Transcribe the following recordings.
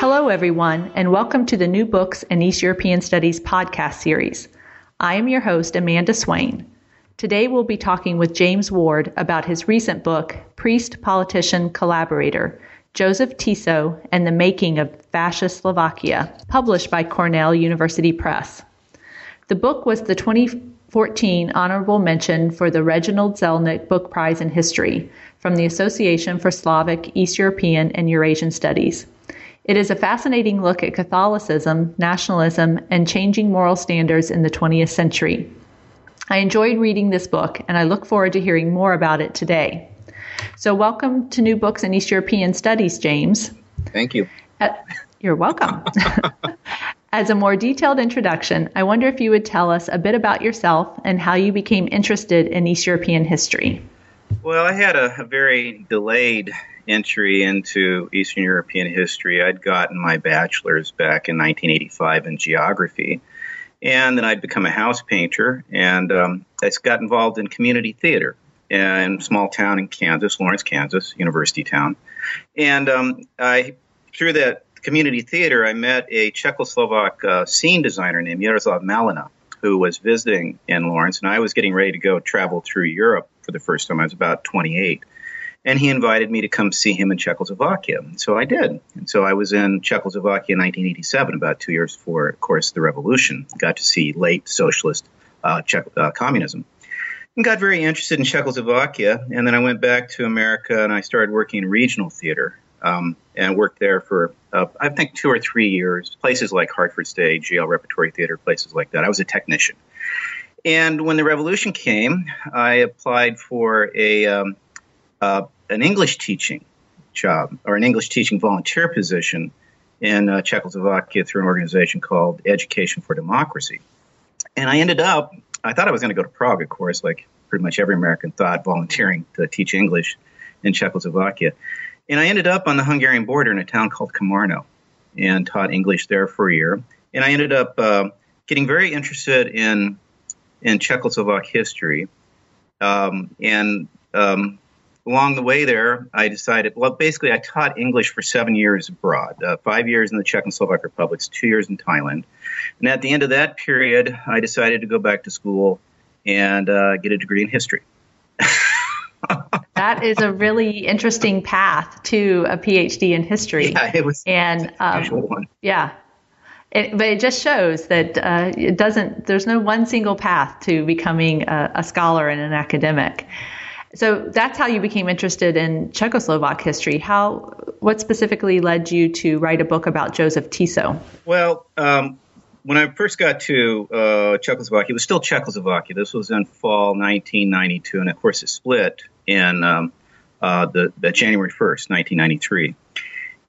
Hello, everyone, and welcome to the New Books and East European Studies podcast series. I am your host, Amanda Swain. Today, we'll be talking with James Ward about his recent book, Priest, Politician, Collaborator Joseph Tiso and the Making of Fascist Slovakia, published by Cornell University Press. The book was the 2014 honorable mention for the Reginald Zelnik Book Prize in History from the Association for Slavic, East European, and Eurasian Studies. It is a fascinating look at Catholicism, nationalism, and changing moral standards in the 20th century. I enjoyed reading this book, and I look forward to hearing more about it today. So, welcome to New Books in East European Studies, James. Thank you. Uh, you're welcome. As a more detailed introduction, I wonder if you would tell us a bit about yourself and how you became interested in East European history. Well, I had a, a very delayed entry into Eastern European history. I'd gotten my bachelor's back in 1985 in geography. And then I'd become a house painter, and um, I got involved in community theater in a small town in Kansas, Lawrence, Kansas, university town. And um, I, through that community theater, I met a Czechoslovak uh, scene designer named Jaroslav Malina, who was visiting in Lawrence, and I was getting ready to go travel through Europe for the first time. I was about 28 and he invited me to come see him in Czechoslovakia. So I did. And so I was in Czechoslovakia in 1987, about two years before, of course, the revolution. Got to see late socialist uh, Czech, uh, communism. And got very interested in Czechoslovakia. And then I went back to America and I started working in regional theater. Um, and worked there for, uh, I think, two or three years. Places like Hartford Stage, Yale Repertory Theater, places like that. I was a technician. And when the revolution came, I applied for a um, uh, an English teaching job or an English teaching volunteer position in uh, Czechoslovakia through an organization called Education for Democracy. And I ended up, I thought I was going to go to Prague, of course, like pretty much every American thought, volunteering to teach English in Czechoslovakia. And I ended up on the Hungarian border in a town called Komárno and taught English there for a year. And I ended up uh, getting very interested in in Czechoslovak history. Um, and um, along the way there, I decided, well, basically, I taught English for seven years abroad uh, five years in the Czech and Slovak republics, two years in Thailand. And at the end of that period, I decided to go back to school and uh, get a degree in history. that is a really interesting path to a PhD in history. Yeah, it was and um, one. Yeah. It, but it just shows that uh, it doesn't. There's no one single path to becoming a, a scholar and an academic. So that's how you became interested in Czechoslovak history. How, what specifically led you to write a book about Joseph Tiso? Well, um, when I first got to uh, Czechoslovakia, it was still Czechoslovakia. This was in fall 1992, and of course it split in um, uh, the, the, January 1st, 1993.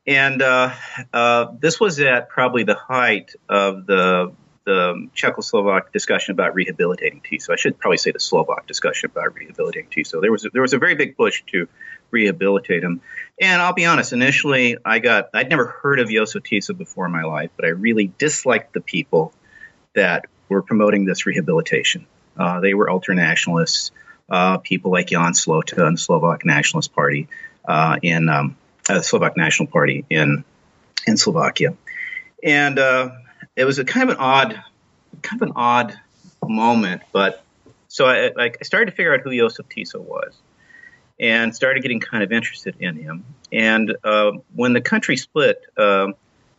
And uh, uh, this was at probably the height of the the Czechoslovak discussion about rehabilitating Tiso. I should probably say the Slovak discussion about rehabilitating Tiso. There was a, there was a very big push to rehabilitate him. And I'll be honest, initially I got I'd never heard of Josef Tiso before in my life, but I really disliked the people that were promoting this rehabilitation. Uh, they were ultranationalists, uh, people like Jan Slota and the Slovak Nationalist Party uh, in um, uh, Slovak National Party in in Slovakia, and uh, it was a kind of an odd, kind of an odd moment. But so I, like I started to figure out who Josef Tiso was, and started getting kind of interested in him. And uh, when the country split, uh,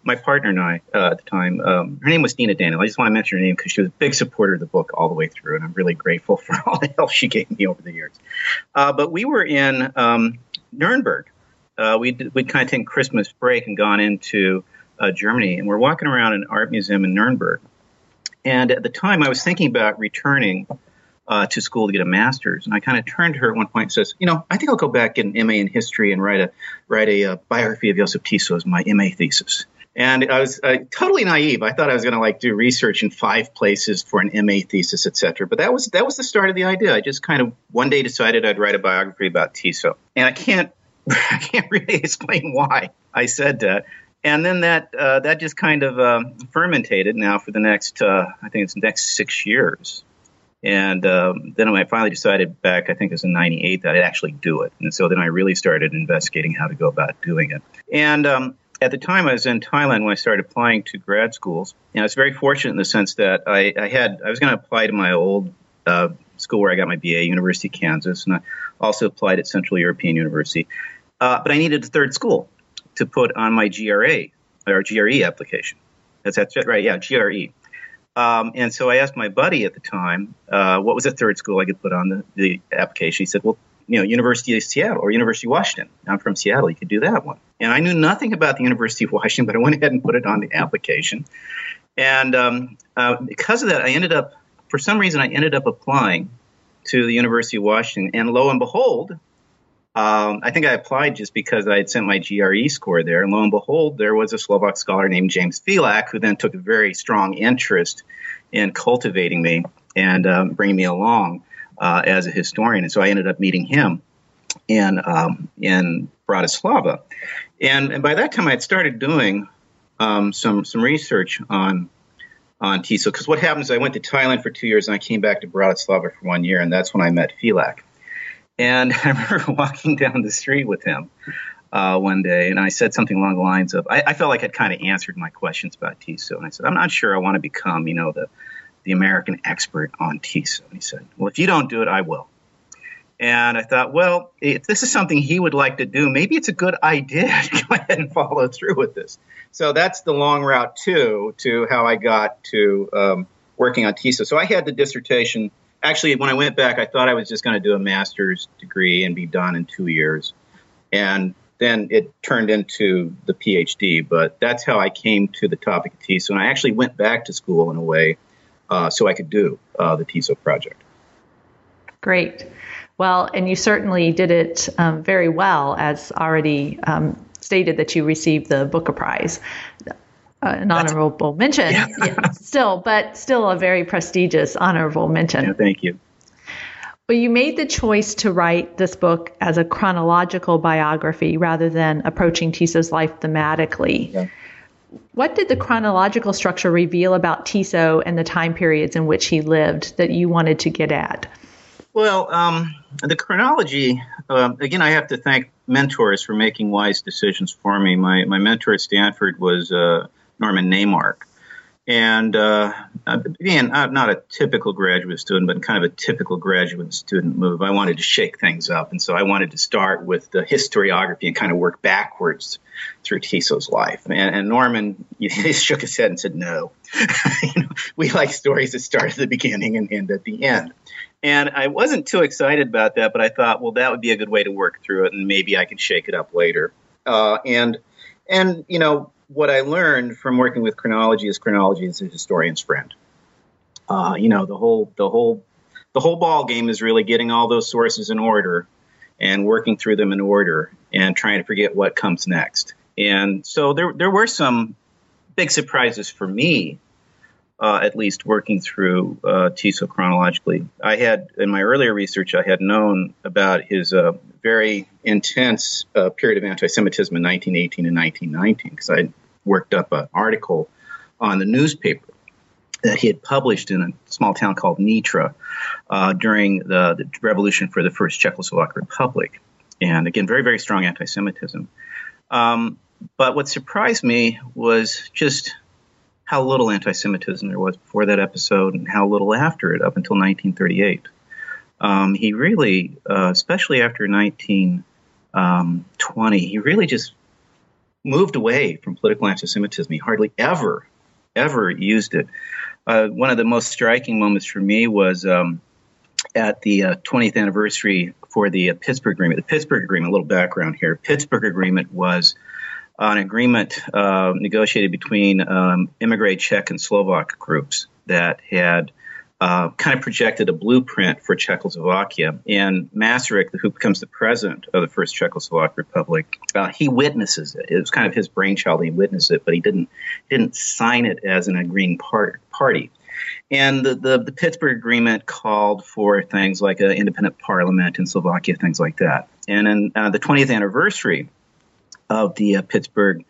my partner and I uh, at the time, um, her name was Nina Daniel. I just want to mention her name because she was a big supporter of the book all the way through, and I'm really grateful for all the help she gave me over the years. Uh, but we were in um, Nuremberg. Uh, we'd, we'd kind of taken Christmas break and gone into uh, Germany, and we're walking around an art museum in Nuremberg. And at the time, I was thinking about returning uh, to school to get a master's, and I kind of turned to her at one point and says, "You know, I think I'll go back and MA in history and write a write a uh, biography of Joseph Tiso as my MA thesis." And I was uh, totally naive. I thought I was going to like do research in five places for an MA thesis, etc. But that was that was the start of the idea. I just kind of one day decided I'd write a biography about Tiso, and I can't I can't really explain why I said that. And then that uh, that just kind of uh, now for the next uh, I think it's next six years. And um, then I finally decided back, I think it was in 98, that I'd actually do it. And so then I really started investigating how to go about doing it. And um, at the time I was in Thailand when I started applying to grad schools. And I was very fortunate in the sense that I, I had, I was going to apply to my old uh, school where I got my BA, University of Kansas, and I also applied at Central European University. Uh, but I needed a third school to put on my GRA or GRE application. That's, that's right, yeah, GRE. Um, and so I asked my buddy at the time, uh, what was the third school I could put on the, the application? He said, well, you know, University of Seattle or University of Washington. I'm from Seattle. You could do that one. And I knew nothing about the University of Washington, but I went ahead and put it on the application. And um, uh, because of that, I ended up, for some reason, I ended up applying to the University of Washington. And lo and behold, um, I think I applied just because I had sent my GRE score there. And lo and behold, there was a Slovak scholar named James Felak who then took a very strong interest in cultivating me and um, bringing me along uh, as a historian. And so I ended up meeting him in, um, in Bratislava. And, and by that time, I had started doing um, some, some research on on Tiso. Because what happened is I went to Thailand for two years and I came back to Bratislava for one year, and that's when I met Felak. And I remember walking down the street with him uh, one day, and I said something along the lines of, I, I felt like I'd kind of answered my questions about Tiso. And I said, I'm not sure I want to become, you know, the, the American expert on Tiso. And he said, Well, if you don't do it, I will. And I thought, well, if this is something he would like to do, maybe it's a good idea to go ahead and follow through with this. So that's the long route, too, to how I got to um, working on Tiso. So I had the dissertation actually, when I went back, I thought I was just going to do a master's degree and be done in two years. And then it turned into the PhD, but that's how I came to the topic of TISO. And I actually went back to school in a way uh, so I could do uh, the TISO project. Great. Well, and you certainly did it um, very well, as already um, stated that you received the Booker Prize uh, an That's, honorable mention. Yeah. yeah. still, but still a very prestigious honorable mention. Yeah, thank you. Well, you made the choice to write this book as a chronological biography rather than approaching Tiso's life thematically. Yeah. What did the chronological structure reveal about Tiso and the time periods in which he lived that you wanted to get at? Well, um, the chronology, uh, again, I have to thank mentors for making wise decisions for me. My, my mentor at Stanford was uh, Norman Naimark. And uh, being not a typical graduate student, but kind of a typical graduate student move, I wanted to shake things up. And so I wanted to start with the historiography and kind of work backwards through Tiso's life. And, and Norman he shook his head and said, no. you know, we like stories that start at the beginning and end at the end. And I wasn't too excited about that, but I thought, well, that would be a good way to work through it, and maybe I could shake it up later. Uh, and and you know, what I learned from working with chronology is chronology is a historian's friend. Uh, you know, the whole the whole the whole ball game is really getting all those sources in order and working through them in order and trying to forget what comes next. And so there there were some big surprises for me, uh, at least working through uh, Tiso chronologically. I had in my earlier research, I had known about his uh, very intense uh, period of anti-Semitism in 1918 and 1919 because I worked up an article on the newspaper that he had published in a small town called Nitra uh, during the, the, revolution for the first Czechoslovak Republic. And again, very, very strong anti Semitism. Um, but what surprised me was just how little anti Semitism there was before that episode and how little after it up until 1938. Um, he really, uh, especially after 1920, um, he really just moved away from political anti-Semitism. He hardly ever, ever used it. Uh, one of the most striking moments for me was um, at the uh, 20th anniversary for the uh, Pittsburgh Agreement. The Pittsburgh Agreement, a little background here. Pittsburgh Agreement was an agreement uh, negotiated between um, immigrant Czech and Slovak groups that had uh, kind of projected a blueprint for Czechoslovakia. And Masaryk, who becomes the president of the first Czechoslovak Republic, uh, he witnesses it. It was kind of his brainchild. He witnessed it, but he didn't didn't sign it as an agreeing part, party. And the, the, the, Pittsburgh Agreement called for things like an independent parliament in Slovakia, things like that. And in uh, the 20th anniversary of the uh, Pittsburgh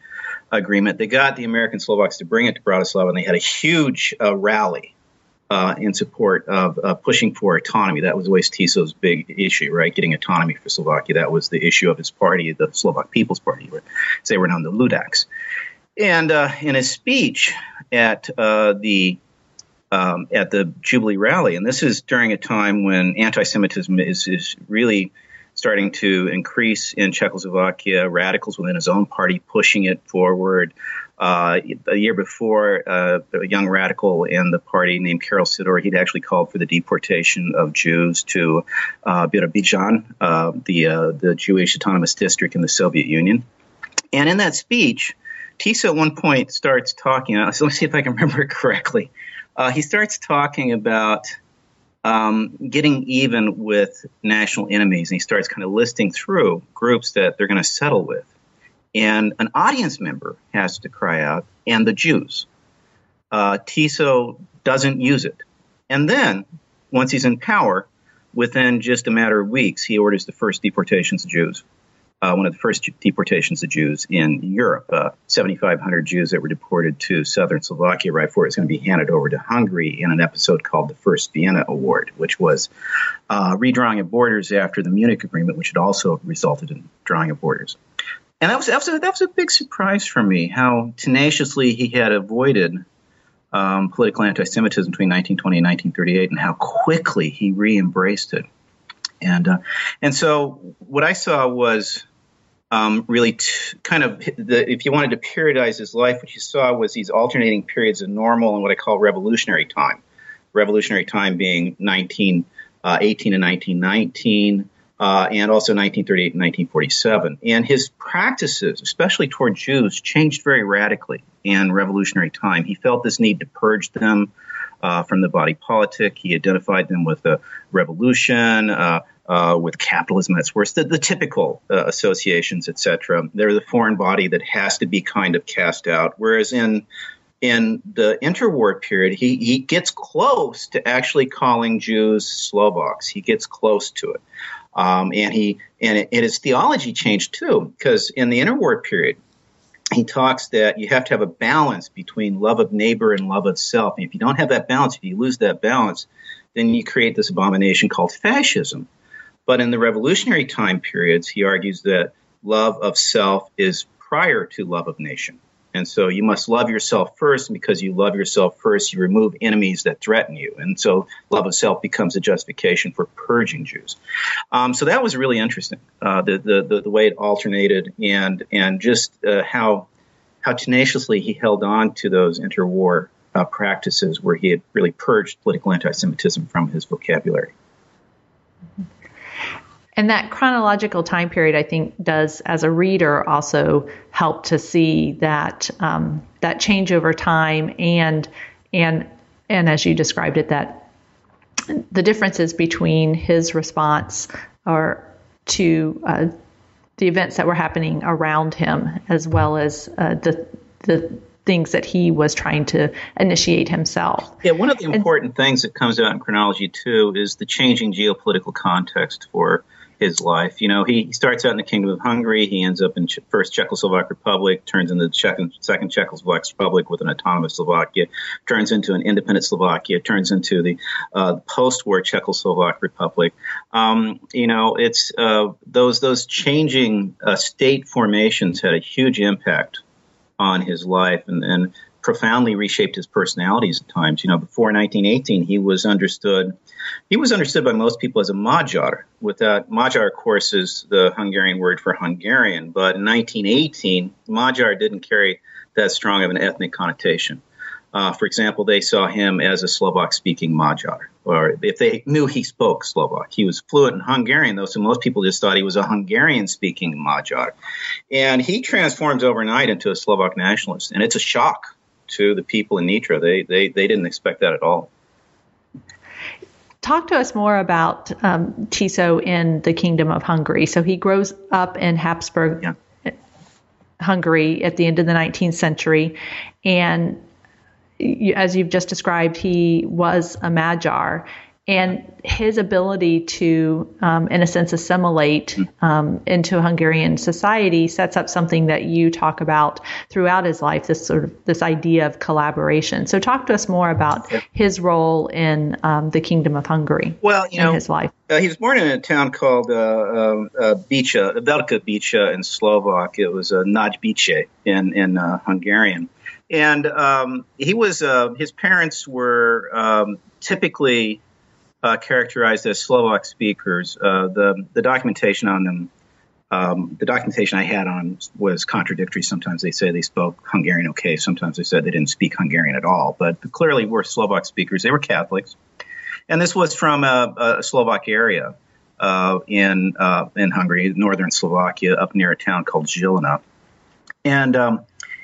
Agreement, they got the American Slovaks to bring it to Bratislava, and they had a huge uh, rally uh, in support of uh, pushing for autonomy. That was always Tiso's big issue, right? Getting autonomy for Slovakia. That was the issue of his party, the Slovak People's Party, as they were known, the Ludaks. And uh, in his speech at uh, the um, at the Jubilee rally, and this is during a time when anti-Semitism is, is really starting to increase in Czechoslovakia. Radicals within his own party pushing it forward. Uh, a year before, uh, a young radical in the party named Karol Sidor, he'd actually called for the deportation of Jews to uh, Birobidzhan, uh, the uh, the Jewish autonomous district in the Soviet Union. And in that speech, Tiso at one point starts talking. Uh, so let me see if I can remember it correctly. Uh, he starts talking about um, getting even with national enemies, and he starts kind of listing through groups that they're going to settle with. And an audience member has to cry out, and the Jews. Uh, Tiso doesn't use it. And then, once he's in power, within just a matter of weeks, he orders the first deportations of Jews uh, one of the first deportations of Jews in Europe. Uh, 7,500 Jews that were deported to southern Slovakia right before it was going to be handed over to Hungary in an episode called the First Vienna Award, which was uh, redrawing of borders after the Munich Agreement, which had also resulted in drawing of borders. And that was, that was, a, that was a big surprise for me how tenaciously he had avoided um, political anti Semitism between 1920 and 1938 and how quickly he re embraced it. And, uh, and so what I saw was um, really t- kind of the, if you wanted to periodize his life, what you saw was these alternating periods of normal and what I call revolutionary time. Revolutionary time being 1918 uh, and 1919. Uh, and also 1938 and 1947. And his practices, especially toward Jews, changed very radically in revolutionary time. He felt this need to purge them uh, from the body politic. He identified them with the revolution, uh, uh, with capitalism that's worse, the, the typical uh, associations, etc. They're the foreign body that has to be kind of cast out. Whereas in in the interwar period, he, he gets close to actually calling Jews Slovaks. He gets close to it. Um, and he and, it, and his theology changed too, because in the interwar period, he talks that you have to have a balance between love of neighbor and love of self. And if you don't have that balance, if you lose that balance, then you create this abomination called fascism. But in the revolutionary time periods, he argues that love of self is prior to love of nation. And so you must love yourself first. And because you love yourself first, you remove enemies that threaten you. And so love of self becomes a justification for purging Jews. Um, so that was really interesting, uh, the, the, the, way it alternated and, and just uh, how, how tenaciously he held on to those interwar uh, practices where he had really purged political anti Semitism from his vocabulary. And that chronological time period, I think, does as a reader also help to see that um, that change over time and and and as you described it, that the differences between his response or to uh, the events that were happening around him, as well as uh, the the things that he was trying to initiate himself. Yeah, one of the important and, things that comes out in chronology too is the changing geopolitical context for his life. You know, he, starts out in the Kingdom of Hungary. He ends up in Ch- first Czechoslovak Republic, turns into the second Czechoslovak Republic with an autonomous Slovakia, turns into an independent Slovakia, turns into the uh, post-war Czechoslovak Republic. Um, you know, it's uh, those those changing uh, state formations had a huge impact on his life, and, and profoundly reshaped his personalities at times. You know, before 1918, he was understood. He was understood by most people as a Magyar. With that, Magyar, of course, is the Hungarian word for Hungarian. But in 1918, Magyar didn't carry that strong of an ethnic connotation. Uh, for example, they saw him as a Slovak-speaking Magyar, or if they knew he spoke Slovak, he was fluent in Hungarian, though. So most people just thought he was a Hungarian-speaking Magyar, and he transforms overnight into a Slovak nationalist, and it's a shock to the people in Nitra. They they they didn't expect that at all. Talk to us more about um, Tiso in the Kingdom of Hungary. So he grows up in Habsburg, yeah. Hungary at the end of the 19th century. And as you've just described, he was a Magyar and his ability to, um, in a sense, assimilate um, into Hungarian society sets up something that you talk about throughout his life. This sort of this idea of collaboration. So, talk to us more about his role in um, the Kingdom of Hungary. Well, you know, his life. Uh, he was born in a town called uh, uh, uh Bytča, Velika Bytča in Slovak. It was uh, Nagybiccse in in uh, Hungarian. And um, he was uh, his parents were um, typically uh, characterized as Slovak speakers. Uh, the the documentation on them, um, the documentation I had on was contradictory. Sometimes they say they spoke Hungarian okay. Sometimes they said they didn't speak Hungarian at all. But clearly, were Slovak speakers. They were Catholics, and this was from a, a Slovak area uh, in uh, in Hungary, northern Slovakia, up near a town called Žilina. And um,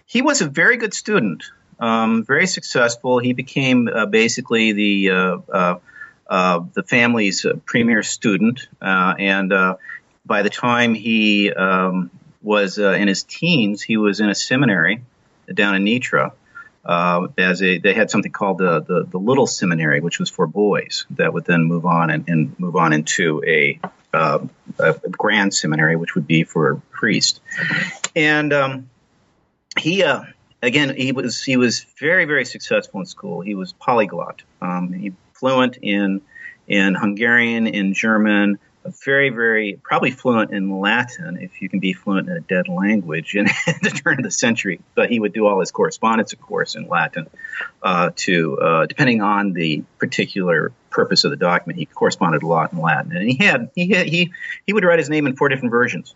he was a very good student, um, very successful. He became uh, basically the uh, the family's uh, premier student, uh, and uh, by the time he um, was uh, in his teens, he was in a seminary down in Nitra. as a, they had something called the, the, the little seminary, which was for boys that would then move on and, and move on into a, a, grand seminary, which would be for priests. And um, he again, he was he was very very successful in school. He was polyglot. Um, he fluent in in Hungarian, in German, very, very probably fluent in Latin if you can be fluent in a dead language in the turn of the century. But he would do all his correspondence, of course, in Latin. Uh, to uh, depending on the particular purpose of the document, he corresponded a lot in Latin, and he had he had, he he would write his name in four different versions.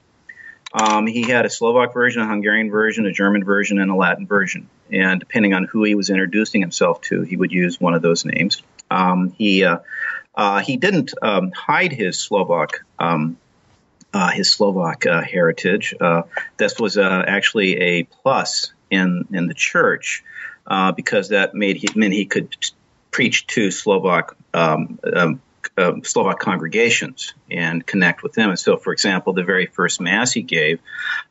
Um, he had a Slovak version, a Hungarian version, a German version, and a Latin version. And depending on who he was introducing himself to, he would use one of those names. Um, he uh, uh, he didn't um, hide his Slovak um, uh, his Slovak heritage. This was actually a plus in in the church because that made he meant he could preach to Slovak uh, Slovak congregations and connect with them. And so, for example, the very first mass he gave,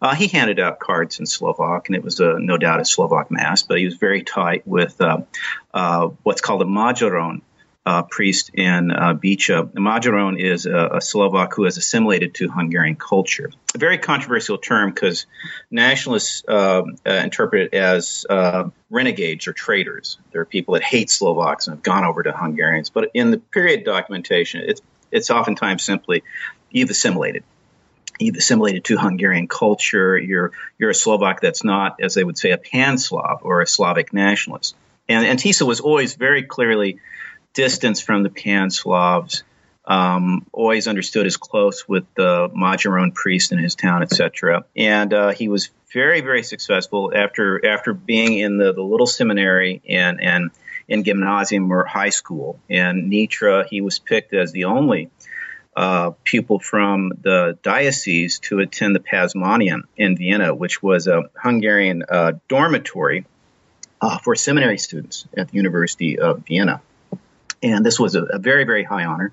uh, he handed out cards in Slovak, and it was a, no doubt a Slovak mass, but he was very tight with uh what's called a Magyaron, uh, priest in uh, Bytča. Magyaron is a, a, Slovak who has assimilated to Hungarian culture. A very controversial term because nationalists uh, uh, interpret it as uh, renegades or traitors. There are people that hate Slovaks and have gone over to Hungarians. But in the period documentation, it's, it's oftentimes simply you've assimilated you've assimilated to Hungarian culture. You're you're a Slovak that's not, as they would say, a pan-Slav or a Slavic nationalist. And, and Tiso was always very clearly distance from the Pan Slavs. Um, always understood as close with the Magyaron priest in his town, etc. And uh, he was very, very successful after after being in the, the little seminary and and in gymnasium or high school. In Nitra, he was picked as the only uh, pupil from the diocese to attend the Pázmány in Vienna, which was a Hungarian uh, dormitory uh, for seminary students at the University of Vienna. And this was a, a, very, very high honor.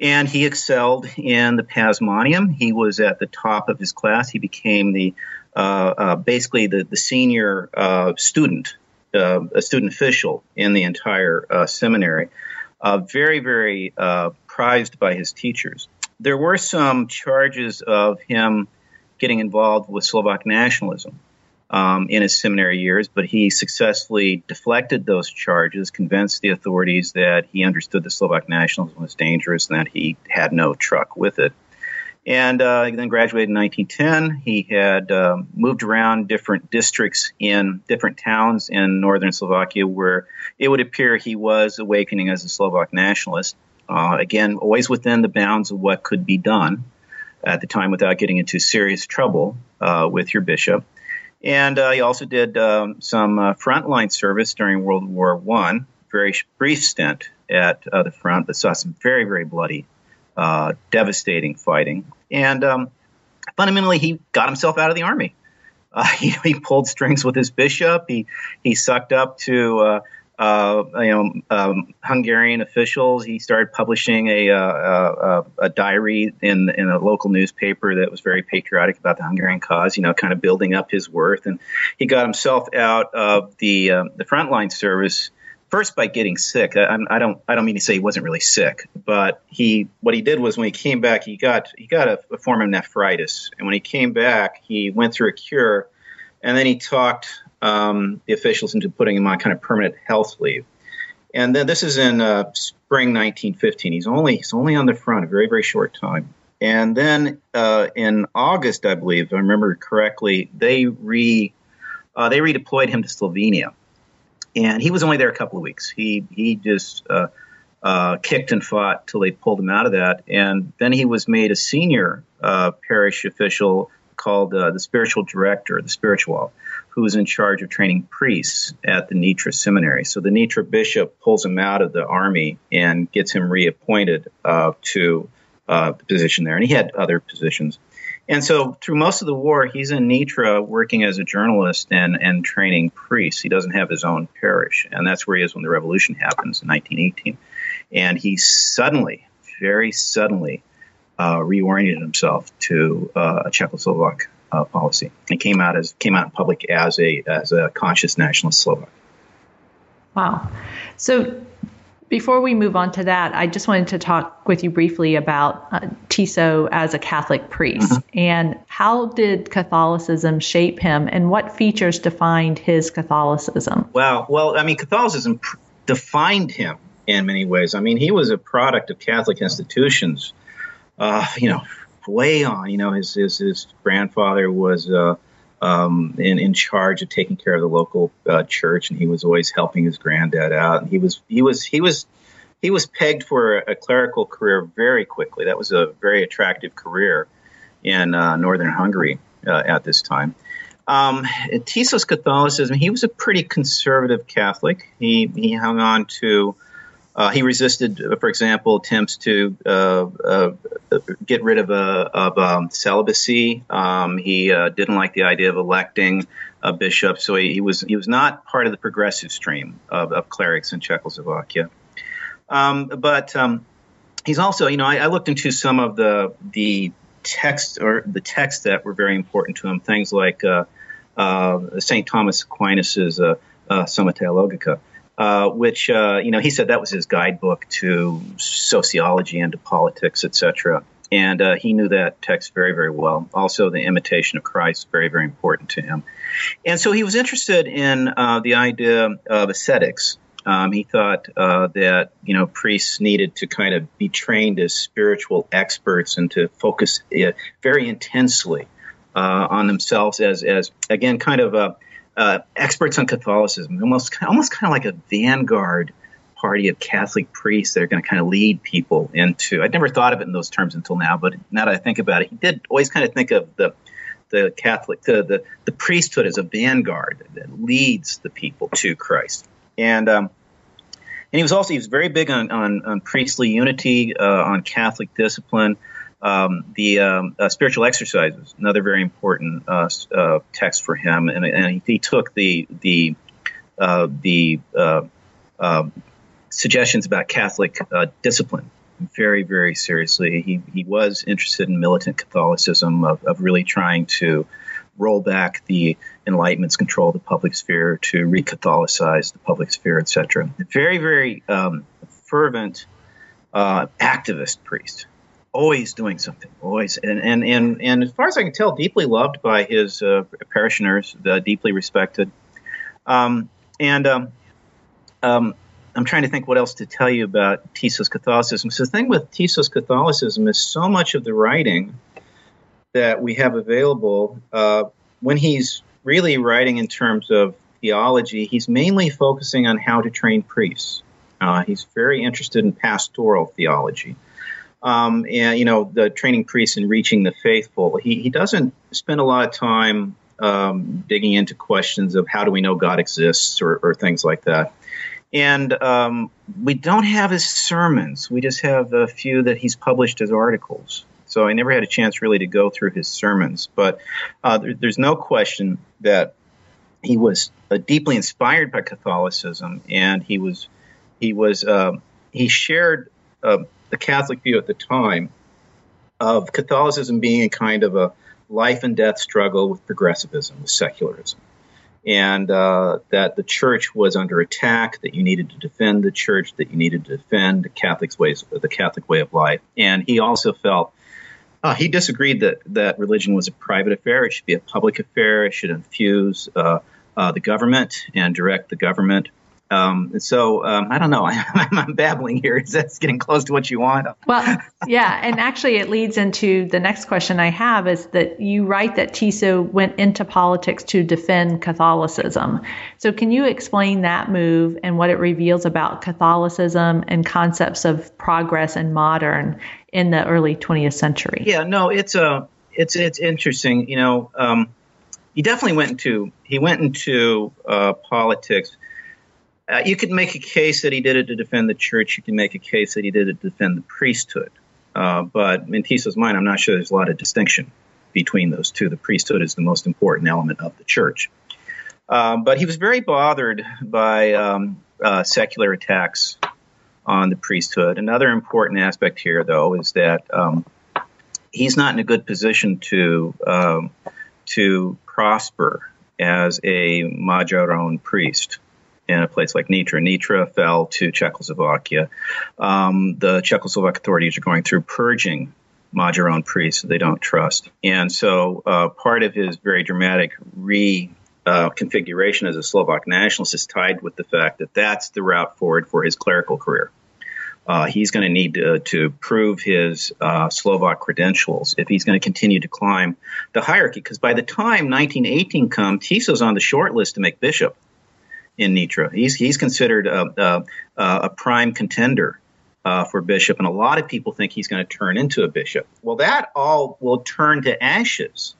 And he excelled in the Pázmáneum. He was at the top of his class. He became the uh, uh, basically the, the senior uh, student, uh, a student official in the entire uh, seminary. Uh, very, very prized by his teachers. There were some charges of him getting involved with Slovak nationalism um, in his seminary years, but he successfully deflected those charges, convinced the authorities that he understood the Slovak nationalism was dangerous and that he had no truck with it. And uh, he then graduated in 1910. He had uh, moved around different districts in different towns in northern Slovakia where it would appear he was awakening as a Slovak nationalist. Uh, again, always within the bounds of what could be done at the time without getting into serious trouble uh, with your bishop. And uh, he also did um, some uh, frontline service during World War One. Very brief stint at uh, the front, but saw some very, very bloody, uh, devastating fighting. And um, fundamentally, he got himself out of the army. Uh, he, he, pulled strings with his bishop. He he sucked up to uh, uh, you know, um, Hungarian officials. He started publishing a, uh, a, a, diary in in a local newspaper that was very patriotic about the Hungarian cause. You know, kind of building up his worth, and he got himself out of the uh, the frontline service first by getting sick. I, I, don't I don't mean to say he wasn't really sick, but he what he did was when he came back, he got he got a, a form of nephritis, and when he came back, he went through a cure, and then he talked um, the officials into putting him on kind of permanent health leave. And then this is in uh, spring 1915. He's only he's only on the front a very very short time. And then uh, in August, I believe, if I remember correctly, they re uh, they redeployed him to Slovenia, and he was only there a couple of weeks. He he just uh, uh, kicked and fought till they pulled him out of that, and then he was made a senior uh, parish official called the spiritual director, the spiritual who is in charge of training priests at the Nitra seminary. So the Nitra bishop pulls him out of the army and gets him reappointed uh, to uh, the position there. And he had other positions. And so through most of the war, he's in Nitra working as a journalist and, and training priests. He doesn't have his own parish. And that's where he is when the revolution happens in 1918. And he suddenly, very suddenly, uh, reoriented himself to uh, a Czechoslovak uh, policy. It came out as came out in public as a as a conscious nationalist Slovak. Wow. So before we move on to that, I just wanted to talk with you briefly about uh, Tiso as a Catholic priest mm-hmm. and how did Catholicism shape him and what features defined his Catholicism? Well, well, I mean, Catholicism pr- defined him in many ways. I mean, he was a product of Catholic institutions. Uh, you know, way on. You know, his his, his grandfather was uh, um, in in charge of taking care of the local uh, church, and he was always helping his granddad out. And he was he was he was he was pegged for a, a clerical career very quickly. That was a very attractive career in uh, northern Hungary uh, at this time. Um, Tiso's Catholicism, he was a pretty conservative Catholic. He he hung on to uh, he resisted, for example, attempts to uh, uh, get rid of, uh, of um, celibacy. Um, he uh, didn't like the idea of electing a bishop, so he, he, was he was not part of the progressive stream of, of clerics in Czechoslovakia. Um, but um, he's also, you know, I, I, looked into some of the the texts or the texts that were very important to him. Things like uh, Saint Thomas Aquinas's Summa Theologica uh, which uh, you know he said that was his guidebook to sociology and to politics, etc. And uh, he knew that text very, very well. Also, the imitation of Christ very, very important to him. And so he was interested in uh, the idea of ascetics. Um, he thought uh, that you know priests needed to kind of be trained as spiritual experts and to focus very intensely on themselves as, as again, kind of a uh, experts on Catholicism, almost almost kind of like a vanguard party of Catholic priests that are going to kind of lead people into. I'd never thought of it in those terms until now, but now that I think about it, he did always kind of think of the the Catholic the the, the priesthood as a vanguard that leads the people to Christ, and um, and he was also he was very big on on, on priestly unity, uh, on Catholic discipline. Um, the um, uh, spiritual exercises, another very important uh, uh, text for him, and, and, he took the the uh, the uh, um, suggestions about Catholic uh, discipline very very seriously. He he was interested in militant Catholicism of, of really trying to roll back the Enlightenment's control of the public sphere to re-Catholicize the public sphere, etc. Very very um, fervent activist priest always doing something, always, and and and, and as far as I can tell, deeply loved by his uh, parishioners, deeply respected. Um, and um, um, I'm trying to think what else to tell you about Tiso's Catholicism. So the thing with Tiso's Catholicism is so much of the writing that we have available uh, when he's really writing in terms of theology, he's mainly focusing on how to train priests. Uh, he's very interested in pastoral theology um, and you know the training priests and reaching the faithful. He he doesn't spend a lot of time um, digging into questions of how do we know God exists or, or things like that. And um, we don't have his sermons. We just have a few that he's published as articles. So I never had a chance really to go through his sermons. But uh, there, there's no question that he was uh, deeply inspired by Catholicism, and he was he was uh, he shared uh, the Catholic view at the time of Catholicism being a kind of a life and death struggle with progressivism, with secularism, and uh, that the church was under attack, that you needed to defend the church, that you needed to defend the Catholic ways, the Catholic way of life, and he also felt uh, he disagreed that, that religion was a private affair. It should be a public affair. It should infuse uh, uh, the government and direct the government. Um, so um, I don't know. I'm, I'm babbling here. Is that getting close to what you want? Well, yeah, and actually, it leads into the next question I have is that you write that Tiso went into politics to defend Catholicism. So, can you explain that move and what it reveals about Catholicism and concepts of progress and modern in the early 20th century? Yeah, no, it's a it's it's interesting. You know, um, he definitely went into he went into uh, politics uh, you could make a case that he did it to defend the church. You can make a case that he did it to defend the priesthood. Uh, but in Tiso's mind, I'm not sure there's a lot of distinction between those two. The priesthood is the most important element of the church. Uh, but he was very bothered by um, uh, secular attacks on the priesthood. Another important aspect here, though, is that um, he's not in a good position to um, to prosper as a Magyaron priest in a place like Nitra. Nitra fell to Czechoslovakia. Um, the Czechoslovak authorities are going through purging Magyaron priests they don't trust. And so uh, part of his very dramatic re uh, as a Slovak nationalist is tied with the fact that that's the route forward for his clerical career. Uh, he's going to need to, to, prove his uh, Slovak credentials if he's going to continue to climb the hierarchy. Because by the time 1918 comes, Tiso's on the short list to make bishop in Nitra. He's he's considered a, a, a prime contender uh, for bishop, and a lot of people think he's going to turn into a bishop. Well, that all will turn to ashes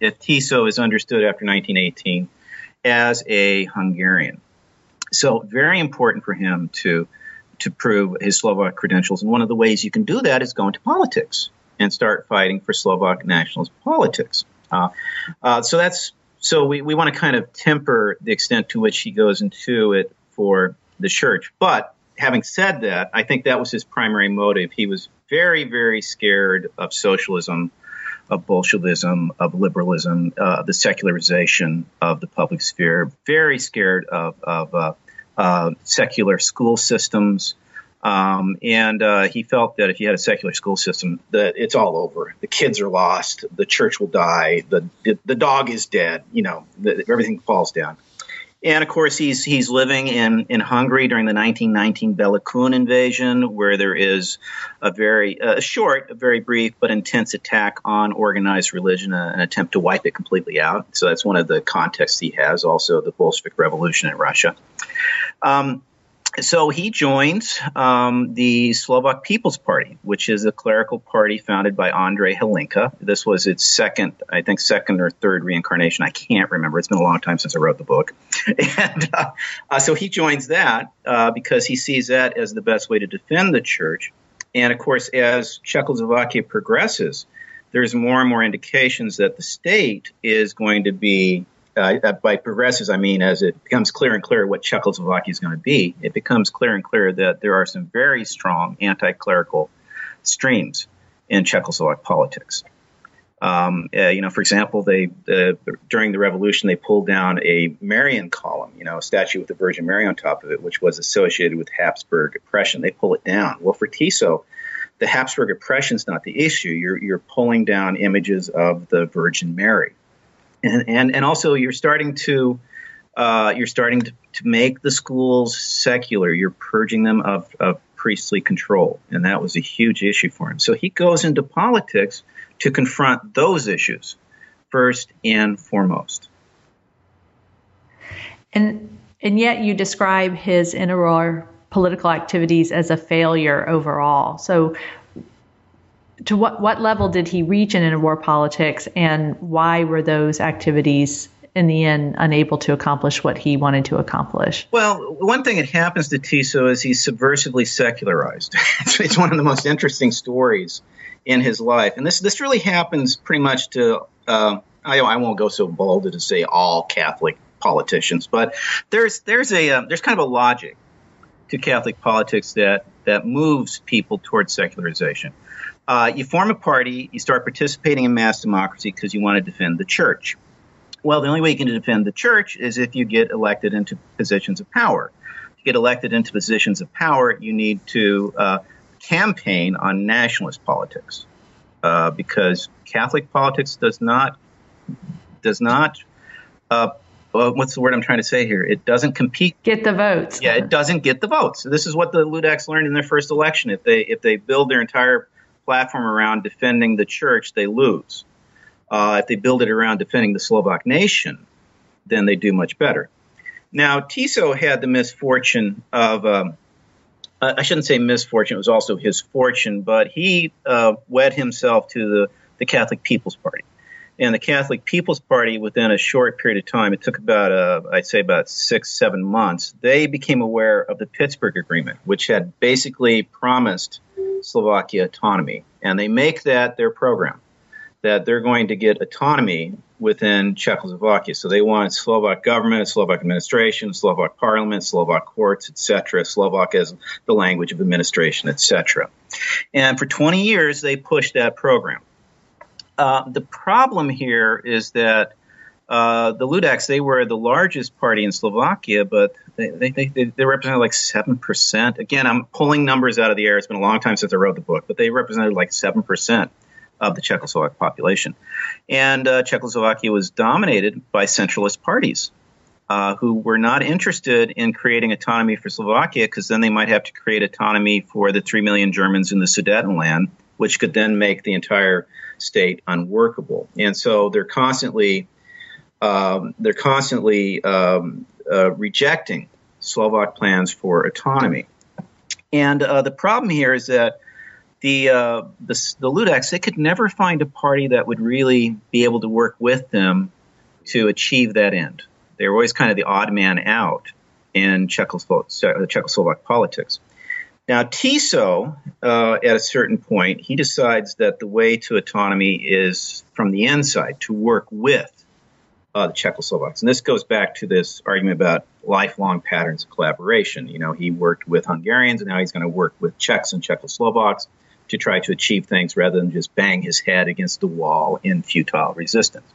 if Tiso is understood after 1918 as a Hungarian. So, very important for him to to prove his Slovak credentials, and one of the ways you can do that is go into politics and start fighting for Slovak nationalist politics. Uh, uh, so that's so we, we want to kind of temper the extent to which he goes into it for the church. But having said that, I think that was his primary motive. He was very, very scared of socialism, of Bolshevism, of liberalism, uh, the secularization of the public sphere, very scared of, of uh, uh, secular school systems, um, and uh, he felt that if you had a secular school system, that it's all over. The kids are lost. The church will die. The the, the dog is dead. You know, the, everything falls down. And of course, he's he's living in, in Hungary during the 1919 Bela Kun invasion, where there is a very uh, short, a very brief but intense attack on organized religion, uh, an attempt to wipe it completely out. So that's one of the contexts he has. Also, the Bolshevik Revolution in Russia. Um, so he joins um, the Slovak People's Party, which is a clerical party founded by Andrej Hlinka. This was its second, I think, second or third reincarnation. I can't remember. It's been a long time since I wrote the book. And uh, uh, so he joins that uh, because he sees that as the best way to defend the church. And of course, as Czechoslovakia progresses, there's more and more indications that the state is going to be uh, by progresses, I mean as it becomes clear and clear what Czechoslovakia is going to be, it becomes clear and clear that there are some very strong anti-clerical streams in Czechoslovak politics. Um, uh, you know, for example, they uh, during the revolution they pulled down a Marian column, you know, a statue with the Virgin Mary on top of it, which was associated with Habsburg oppression. They pull it down. Well, for Tiso, the Habsburg oppression is not the issue. You're you're pulling down images of the Virgin Mary and and, also you're starting to uh, you're starting to, to make the schools secular. You're purging them of, of priestly control, and that was a huge issue for him. So he goes into politics to confront those issues first and foremost. And and yet you describe his inner political activities as a failure overall. So to what, what level did he reach in interwar politics and why were those activities in the end unable to accomplish what he wanted to accomplish? Well, one thing that happens to Tiso is he's subversively secularized. it's one of the most interesting stories in his life, and this this really happens pretty much to. Uh, I, I won't go so bold as to say all Catholic politicians. But there's there's a uh, there's kind of a logic to Catholic politics that that moves people towards secularization. Uh, you form a party, you start participating in mass democracy because you want to defend the church. Well, the only way you can defend the church is if you get elected into positions of power. To get elected into positions of power, you need to uh, campaign on nationalist politics uh, because Catholic politics does not does not uh, well, what's the word I'm trying to say here? It doesn't compete. Get the votes. Yeah, it doesn't get the votes. This is what the Ludaks learned in their first election. If they if they build their entire platform around defending the church, they lose. Uh, if they build it around defending the Slovak nation, then they do much better. Now, Tiso had the misfortune of, um, I shouldn't say misfortune, it was also his fortune, but he uh, wed himself to the, the Catholic People's Party and the Catholic People's Party, within a short period of time, it took about, uh, I'd say, about six, seven months, they became aware of the Pittsburgh Agreement, which had basically promised Slovakia autonomy. And they make that their program, that they're going to get autonomy within Czechoslovakia. So they want Slovak government, Slovak administration, Slovak parliament, Slovak courts, etc. Slovak as the language of administration, etc. And for 20 years, they pushed that program. Uh, the problem here is that uh, the Ludaks, they were the largest party in Slovakia, but they, they, they, they represented like 7%. Again, I'm pulling numbers out of the air. It's been a long time since I wrote the book, but they represented like 7% of the Czechoslovak population. And uh, Czechoslovakia was dominated by centralist parties. Uh, who were not interested in creating autonomy for Slovakia because then they might have to create autonomy for the 3 million Germans in the Sudetenland, which could then make the entire state unworkable. And so they're constantly um, they're constantly um, uh, rejecting Slovak plans for autonomy. And uh, the problem here is that the, uh, the the Ludaks they could never find a party that would really be able to work with them to achieve that end. They were always kind of the odd man out in Czechoslovak, Czechoslovak politics. Now, Tiso, uh, at a certain point, he decides that the way to autonomy is from the inside, to work with uh, the Czechoslovaks. And this goes back to this argument about lifelong patterns of collaboration. You know, he worked with Hungarians, and now he's going to work with Czechs and Czechoslovaks to try to achieve things rather than just bang his head against the wall in futile resistance.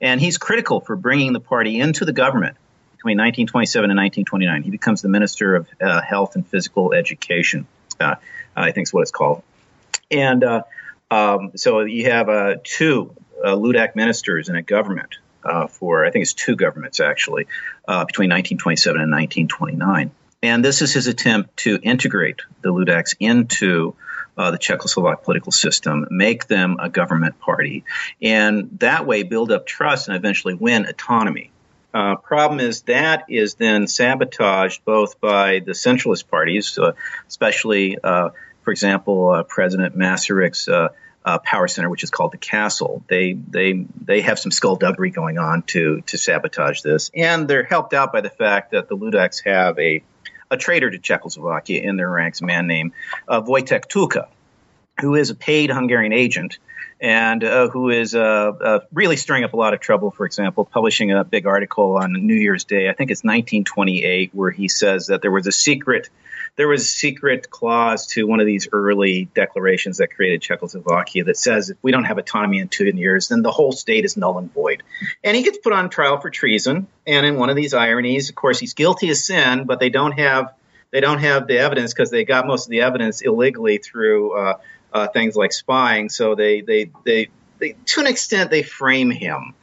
And he's critical for bringing the party into the government between 1927 and 1929. He becomes the Minister of uh, Health and Physical Education, uh, I think is what it's called. And uh, um, so you have uh, two uh, Ludak ministers in a government uh, for, I think it's two governments actually, between 1927 and 1929. And this is his attempt to integrate the Ludaks into uh, the Czechoslovak political system, make them a government party, and that way build up trust and eventually win autonomy. Uh, problem is that is then sabotaged both by the centralist parties, uh, especially, uh, for example, uh, President Masaryk's uh, uh, power center, which is called the Castle. They they they have some skullduggery going on to to sabotage this, and they're helped out by the fact that the Ludaks have a a traitor to Czechoslovakia in their ranks, a man named Vojtech Tuka, who is a paid Hungarian agent and uh, who is uh, uh, really stirring up a lot of trouble. For example, publishing a big article on New Year's Day, I think it's 1928, where he says that there was a secret, there was a secret clause to one of these early declarations that created Czechoslovakia that says if we don't have autonomy in two years, then the whole state is null and void. And he gets put on trial for treason. And in one of these ironies, of course, he's guilty of sin, but they don't have they don't have the evidence because they got most of the evidence illegally through uh, uh, things like spying. So they, they, they, they, to an extent, they frame him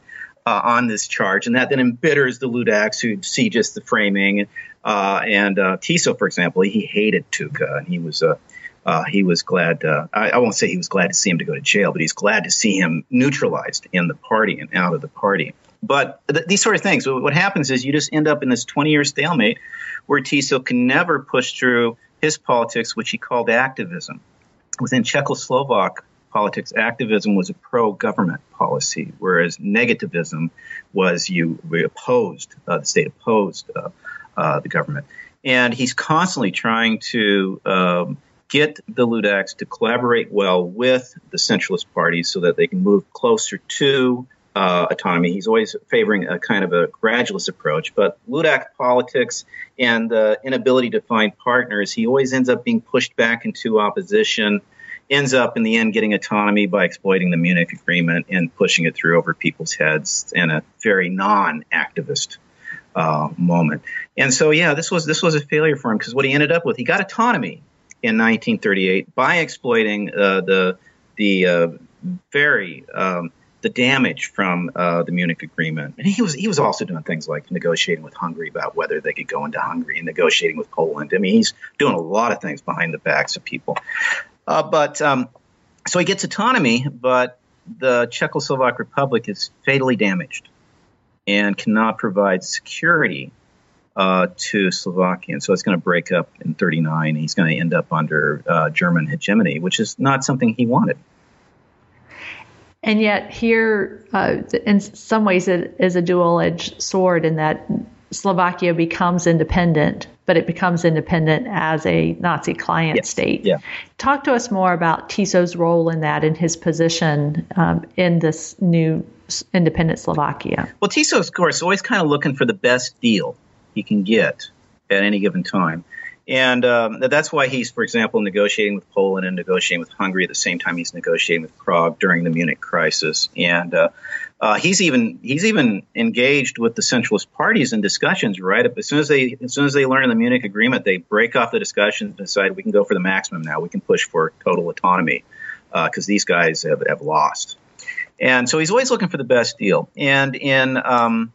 uh, on this charge, and that then embitters the Ludaks who see just the framing. Uh, and uh, Tiso, for example, he hated Tuka, and he was uh, uh, he was glad. Uh, I, I, won't say he was glad to see him to go to jail, but he's glad to see him neutralized in the party and out of the party. But th- these sort of things, what happens is you just end up in this 20 year stalemate where Tiso can never push through his politics, which he called activism within Czechoslovak politics, activism was a pro-government policy, whereas negativism was you opposed uh, the state opposed uh, the government, and he's constantly trying to um, get the Ludaks to collaborate well with the centralist parties so that they can move closer to uh, autonomy. He's always favoring a kind of a gradualist approach. But Ludak politics and the inability to find partners, he always ends up being pushed back into opposition. Ends up in the end getting autonomy by exploiting the Munich Agreement and pushing it through over people's heads in a very non-activist uh, moment. And so, yeah, this was this was a failure for him because what he ended up with, he got autonomy in 1938 by exploiting uh, the the uh, very um, the damage from uh, the Munich Agreement. And he was he was also doing things like negotiating with Hungary about whether they could go into Hungary and negotiating with Poland. I mean, he's doing a lot of things behind the backs of people. Uh, but um, so he gets autonomy, but the Czechoslovak Republic is fatally damaged and cannot provide security uh, to Slovakia. And so it's going to break up in 39. He's going to end up under uh, German hegemony, which is not something he wanted. And yet, here, uh, in some ways, it is a dual edged sword in that Slovakia becomes independent, but it becomes independent as a Nazi client yes. state. Yeah. Talk to us more about Tiso's role in that and his position um, in this new independent Slovakia. Well, Tiso, of course, always kind of looking for the best deal he can get at any given time. And um, that's why he's, for example, negotiating with Poland and negotiating with Hungary at the same time he's negotiating with Prague during the Munich crisis. And uh, uh, he's even he's even engaged with the centralist parties in discussions. Right as soon as they as soon as they learn the Munich agreement, they break off the discussions and decide we can go for the maximum now. We can push for total autonomy because uh, these guys have, have lost. And so he's always looking for the best deal. And in um,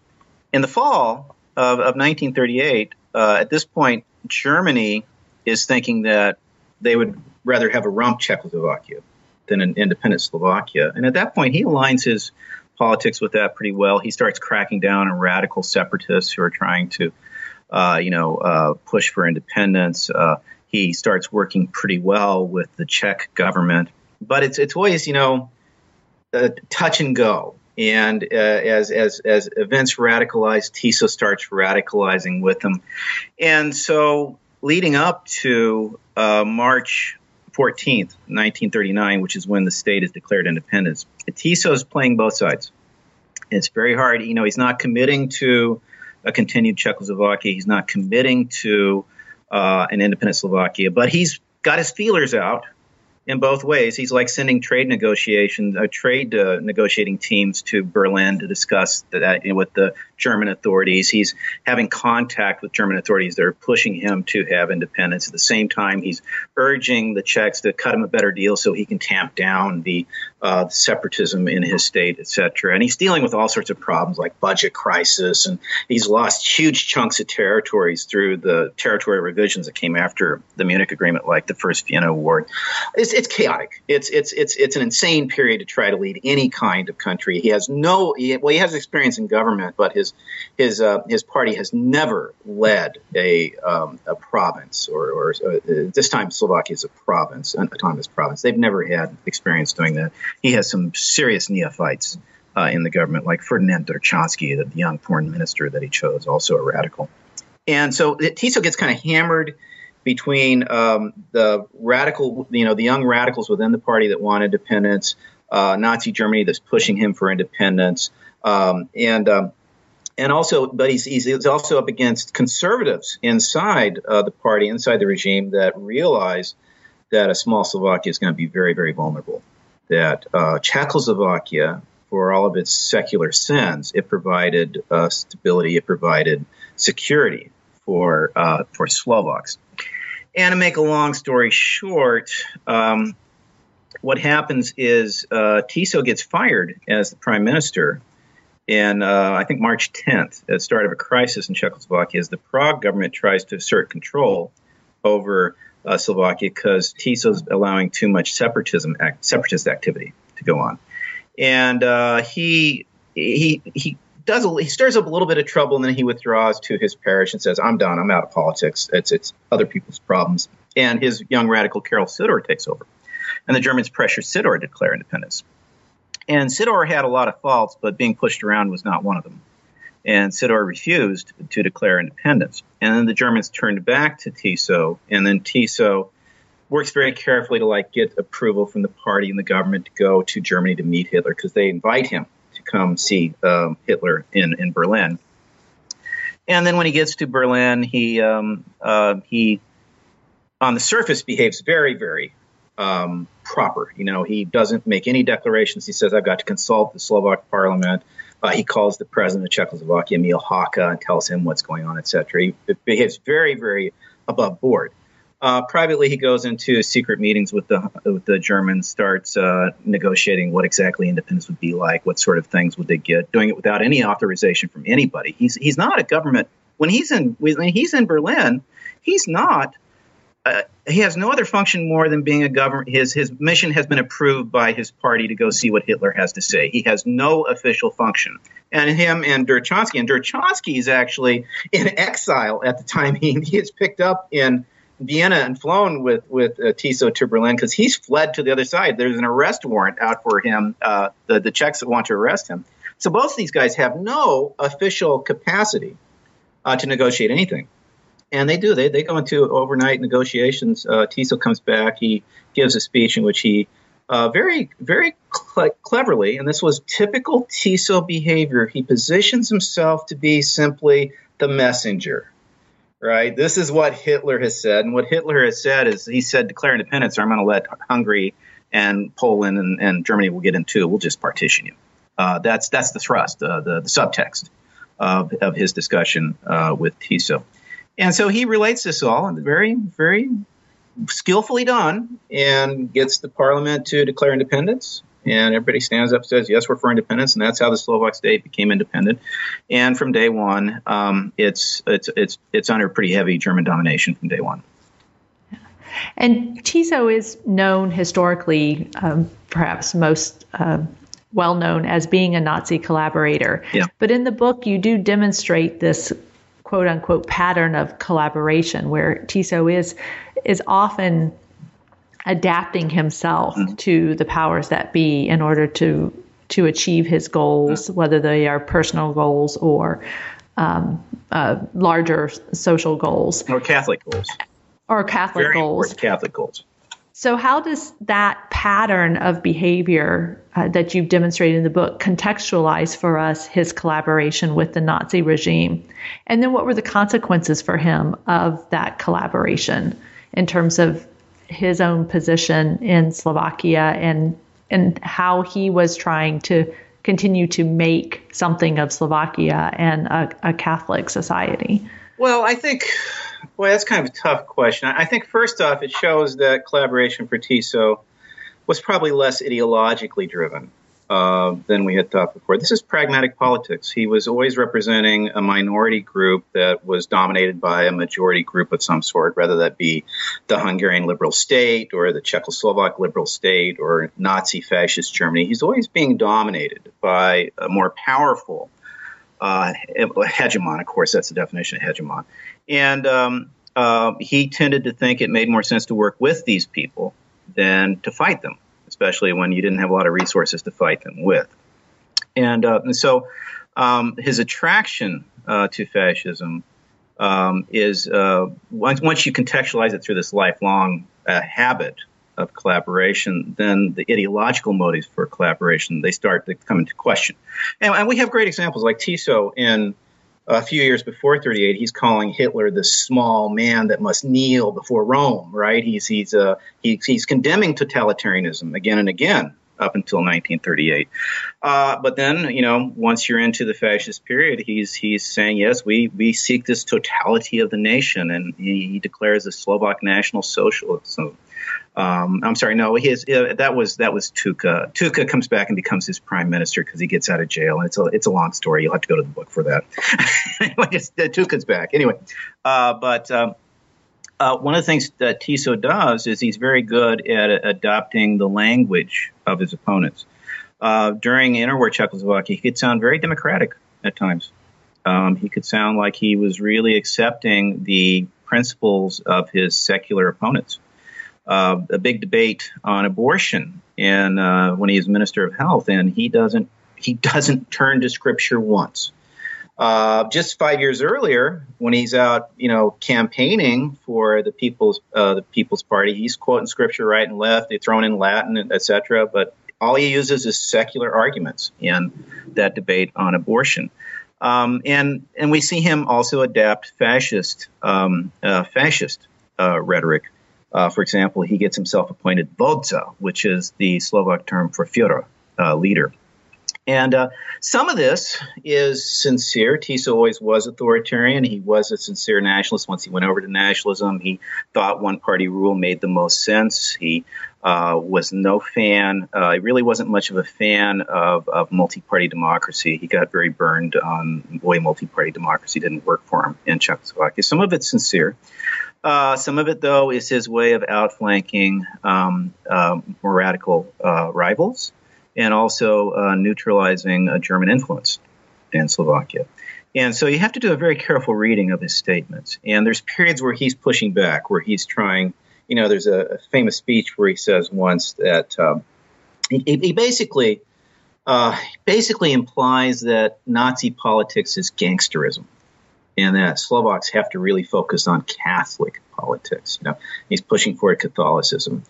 in the fall of, of 1938, uh, at this point, Germany is thinking that they would rather have a rump Czechoslovakia than an independent Slovakia. And at that point, he aligns his politics with that pretty well. He starts cracking down on radical separatists who are trying to, uh, you know, uh, push for independence. Uh, he starts working pretty well with the Czech government, but it's it's always you know, touch and go. And uh, as as as events radicalize, Tiso starts radicalizing with them, and so leading up to uh, March 14th, 1939, which is when the state is declared independence, Tiso is playing both sides. It's very hard. You know, he's not committing to a continued Czechoslovakia. He's not committing to uh, an independent Slovakia, but he's got his feelers out in both ways. He's like sending trade negotiations, uh, trade uh, negotiating teams to Berlin to discuss that you know, with the German authorities. He's having contact with German authorities that are pushing him to have independence. At the same time, he's urging the Czechs to cut him a better deal so he can tamp down the, uh, separatism in his state, etc. And he's dealing with all sorts of problems like budget crisis, and he's lost huge chunks of territories through the territory revisions that came after the Munich Agreement, like the First Vienna Award. It's, it's chaotic. It's it's it's it's an insane period to try to lead any kind of country. He has no he, well, he has experience in government, but his his uh, his party has never led a um, a province or, or uh, this time Slovakia is a province, an autonomous province. They've never had experience doing that. He has some serious neophytes uh, in the government, like Ferdinand Ďurčanský, the young foreign minister that he chose, also a radical. And so Tiso gets kind of hammered between um, the radical, you know, the young radicals within the party that want independence, uh, Nazi Germany that's pushing him for independence, um, and um, and also, but he's, he's also up against conservatives inside uh, the party, inside the regime that realize that a small Slovakia is going to be very, very vulnerable. That uh, Czechoslovakia, for all of its secular sins, it provided uh, stability, it provided security for uh, for Slovaks. And to make a long story short, um, what happens is uh, Tiso gets fired as the prime minister in, uh, I think, March 10th, at the start of a crisis in Czechoslovakia, as the Prague government tries to assert control over uh, Slovakia because Tiso's allowing too much separatism, act, separatist activity to go on. And uh, he, he, he does a, he stirs up a little bit of trouble and then he withdraws to his parish and says, "I'm done. I'm out of politics. It's it's other people's problems." And his young radical Karol Sidor takes over, and the Germans pressure Sidor to declare independence. And Sidor had a lot of faults, but being pushed around was not one of them. And Sidor refused to declare independence. And then the Germans turned back to Tiso, and then Tiso works very carefully to like get approval from the party and the government to go to Germany to meet Hitler because they invite him to come see um, Hitler in, in Berlin. And then when he gets to Berlin, he um, uh, he on the surface behaves very very um, proper. You know, he doesn't make any declarations. He says, "I've got to consult the Slovak Parliament." Uh, he calls the president of Czechoslovakia, Emil Hácha, and tells him what's going on, etc. He behaves very very above board. Uh, privately, he goes into secret meetings with the with the Germans, starts uh, negotiating what exactly independence would be like, what sort of things would they get, doing it without any authorization from anybody. He's he's not a government when he's in when he's in Berlin. He's not. Uh, he has no other function more than being a government. His his mission has been approved by his party to go see what Hitler has to say. He has no official function. And him and Ďurčanský, and Ďurčanský is actually in exile at the time he, he is picked up in Vienna and flown with with uh, Tiso to Berlin because he's fled to the other side. There's an arrest warrant out for him. Uh, the the Czechs that want to arrest him. So both these guys have no official capacity uh, to negotiate anything, and they do. They they go into overnight negotiations. Uh, Tiso comes back. He gives a speech in which he uh, very very cl- cleverly, and this was typical Tiso behavior. He positions himself to be simply the messenger right? This is what Hitler has said. And what Hitler has said is he said, declare independence, or I'm going to let Hungary and Poland and, and, Germany will get into. We'll just partition you. Uh, that's that's the thrust, uh, the, the subtext of, of his discussion uh, with Tiso. And so he relates this all, and very, very skillfully done, and gets the parliament to declare independence and everybody stands up and says, "Yes, we're for independence," and that's how the Slovak state became independent. And from day one, um, it's it's it's it's under pretty heavy German domination from day one. And Tiso is known historically, um, perhaps most uh, well known as being a Nazi collaborator. Yeah. But in the book, you do demonstrate this quote unquote pattern of collaboration where Tiso is is often adapting himself mm-hmm. to the powers that be in order to to achieve his goals, mm-hmm. whether they are personal goals or um, uh, larger social goals or Catholic goals or Catholic Very goals. Catholic goals. So, how does that pattern of behavior uh, that you've demonstrated in the book contextualize for us his collaboration with the Nazi regime? And then, what were the consequences for him of that collaboration in terms of his own position in Slovakia and and how he was trying to continue to make something of Slovakia and a, a Catholic society? Well, I think, boy, that's kind of a tough question. I think first off, it shows that collaboration for Tiso was probably less ideologically driven. Uh, than we had thought before. This is pragmatic politics. He was always representing a minority group that was dominated by a majority group of some sort, whether that be the Hungarian liberal state or the Czechoslovak liberal state or Nazi fascist Germany. He's always being dominated by a more powerful uh, hegemon. Of course, that's the definition of hegemon. And um, uh, he tended to think it made more sense to work with these people than to fight them especially when you didn't have a lot of resources to fight them with. And, uh, and so um, his attraction uh, to fascism um, is uh, once, once you contextualize it through this lifelong uh, habit of collaboration, then the ideological motives for collaboration they start to come into question. And, and we have great examples like Tiso in a few years before 38, he's calling Hitler the small man that must kneel before Rome, right? He's, he's, uh, he, he's condemning totalitarianism again and again up until 1938. Uh, but then, you know, once you're into the fascist period, he's he's saying, yes, we we seek this totality of the nation, and he, he declares a Slovak National Socialism. Um, I'm sorry, no, his uh, that was that was Tuka. Tuka comes back and becomes his prime minister because he gets out of jail, and it's a it's a long story. You'll have to go to the book for that. uh, Tuka's back anyway. Uh, but um, uh, one of the things that Tiso does is he's very good at adopting the language of his opponents. Uh, during interwar Czechoslovakia, he could sound very democratic at times. Um, he could sound like he was really accepting the principles of his secular opponents uh, a big debate on abortion, and uh, when he is minister of health, and he doesn't he doesn't turn to scripture once. Uh, just five years earlier, when he's out, you know, campaigning for the people's uh, the People's Party, he's quoting scripture right and left. He's throwing in Latin, etc. But All he uses is secular arguments in that debate on abortion. Um, and and we see him also adapt fascist um, uh, fascist uh, rhetoric. Uh, for example, he gets himself appointed vodca, which is the Slovak term for Führer, uh, leader. And uh, some of this is sincere. Tiso always was authoritarian. He was a sincere nationalist. Once he went over to nationalism, he thought one party rule made the most sense. He uh, was no fan. Uh, he really wasn't much of a fan of, of multi party democracy. He got very burned on the way multi party democracy didn't work for him in Czechoslovakia. Some of it's sincere. Uh, some of it, though, is his way of outflanking um, uh, more radical uh, rivals and also uh, neutralizing German influence in Slovakia. And so you have to do a very careful reading of his statements. And there's periods where he's pushing back, where he's trying. You know, there's a, a famous speech where he says once that um, he, he, basically uh, basically implies that Nazi politics is gangsterism, and that Slovaks have to really focus on Catholic politics. You know, he's pushing for Catholicism,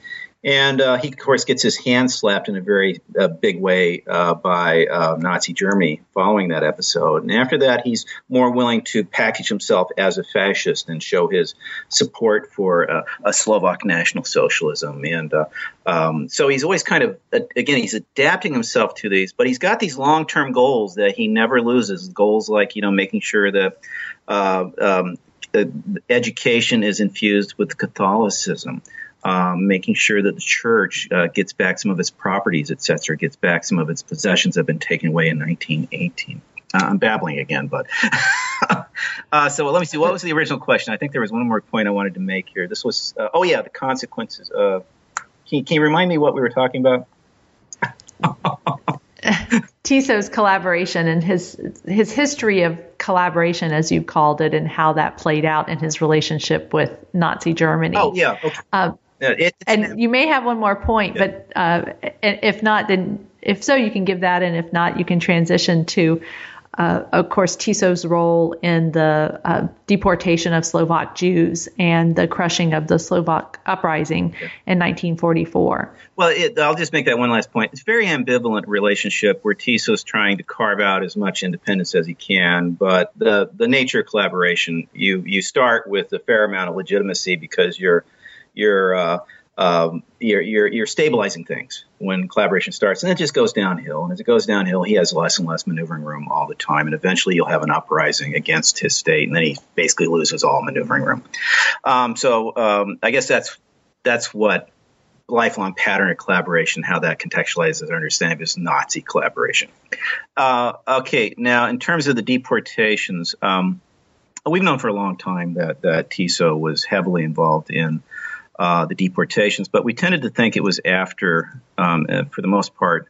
and uh, he, of course, gets his hand slapped in a very uh, big way uh, by uh, Nazi Germany following that episode. And after that, he's more willing to package himself as a fascist and show his support for uh, a Slovak national socialism. And uh, um, so he's always kind of, again, he's adapting himself to these, but he's got these long term goals that he never loses. Goals like, you know, making sure that. Um, education is infused with Catholicism um, making sure that the church uh, gets back some of its properties, et cetera, gets back some of its possessions that have been taken away in 1918. Uh, I'm babbling again, but uh, so let me see. What was the original question? I think there was one more point I wanted to make here. This was, uh, oh yeah, the consequences. Uh, can, can you remind me what we were talking about? Tiso's collaboration and his his history of collaboration, as you called it, and how that played out in his relationship with Nazi Germany. Oh yeah. Okay. Uh, it, and you may have one more point, yeah. but uh, if not, then if so, you can give that, and if not, you can transition to uh, of course, Tiso's role in the uh, deportation of Slovak Jews and the crushing of the Slovak uprising in 1944. Well, it, I'll just make that one last point. It's a very ambivalent relationship where Tiso's trying to carve out as much independence as he can, but the the nature of collaboration, you you start with a fair amount of legitimacy because you're you're uh, um, you're, you're, you're stabilizing things when collaboration starts, and it just goes downhill. And as it goes downhill, he has less and less maneuvering room all the time, and eventually you'll have an uprising against his state, and then he basically loses all maneuvering room. Um, so um, I guess that's that's what lifelong pattern of collaboration, how that contextualizes our understanding of this Nazi collaboration. Uh, okay, now in terms of the deportations, um, we've known for a long time that that Tiso was heavily involved in uh, the deportations, but we tended to think it was after, um, uh, for the most part,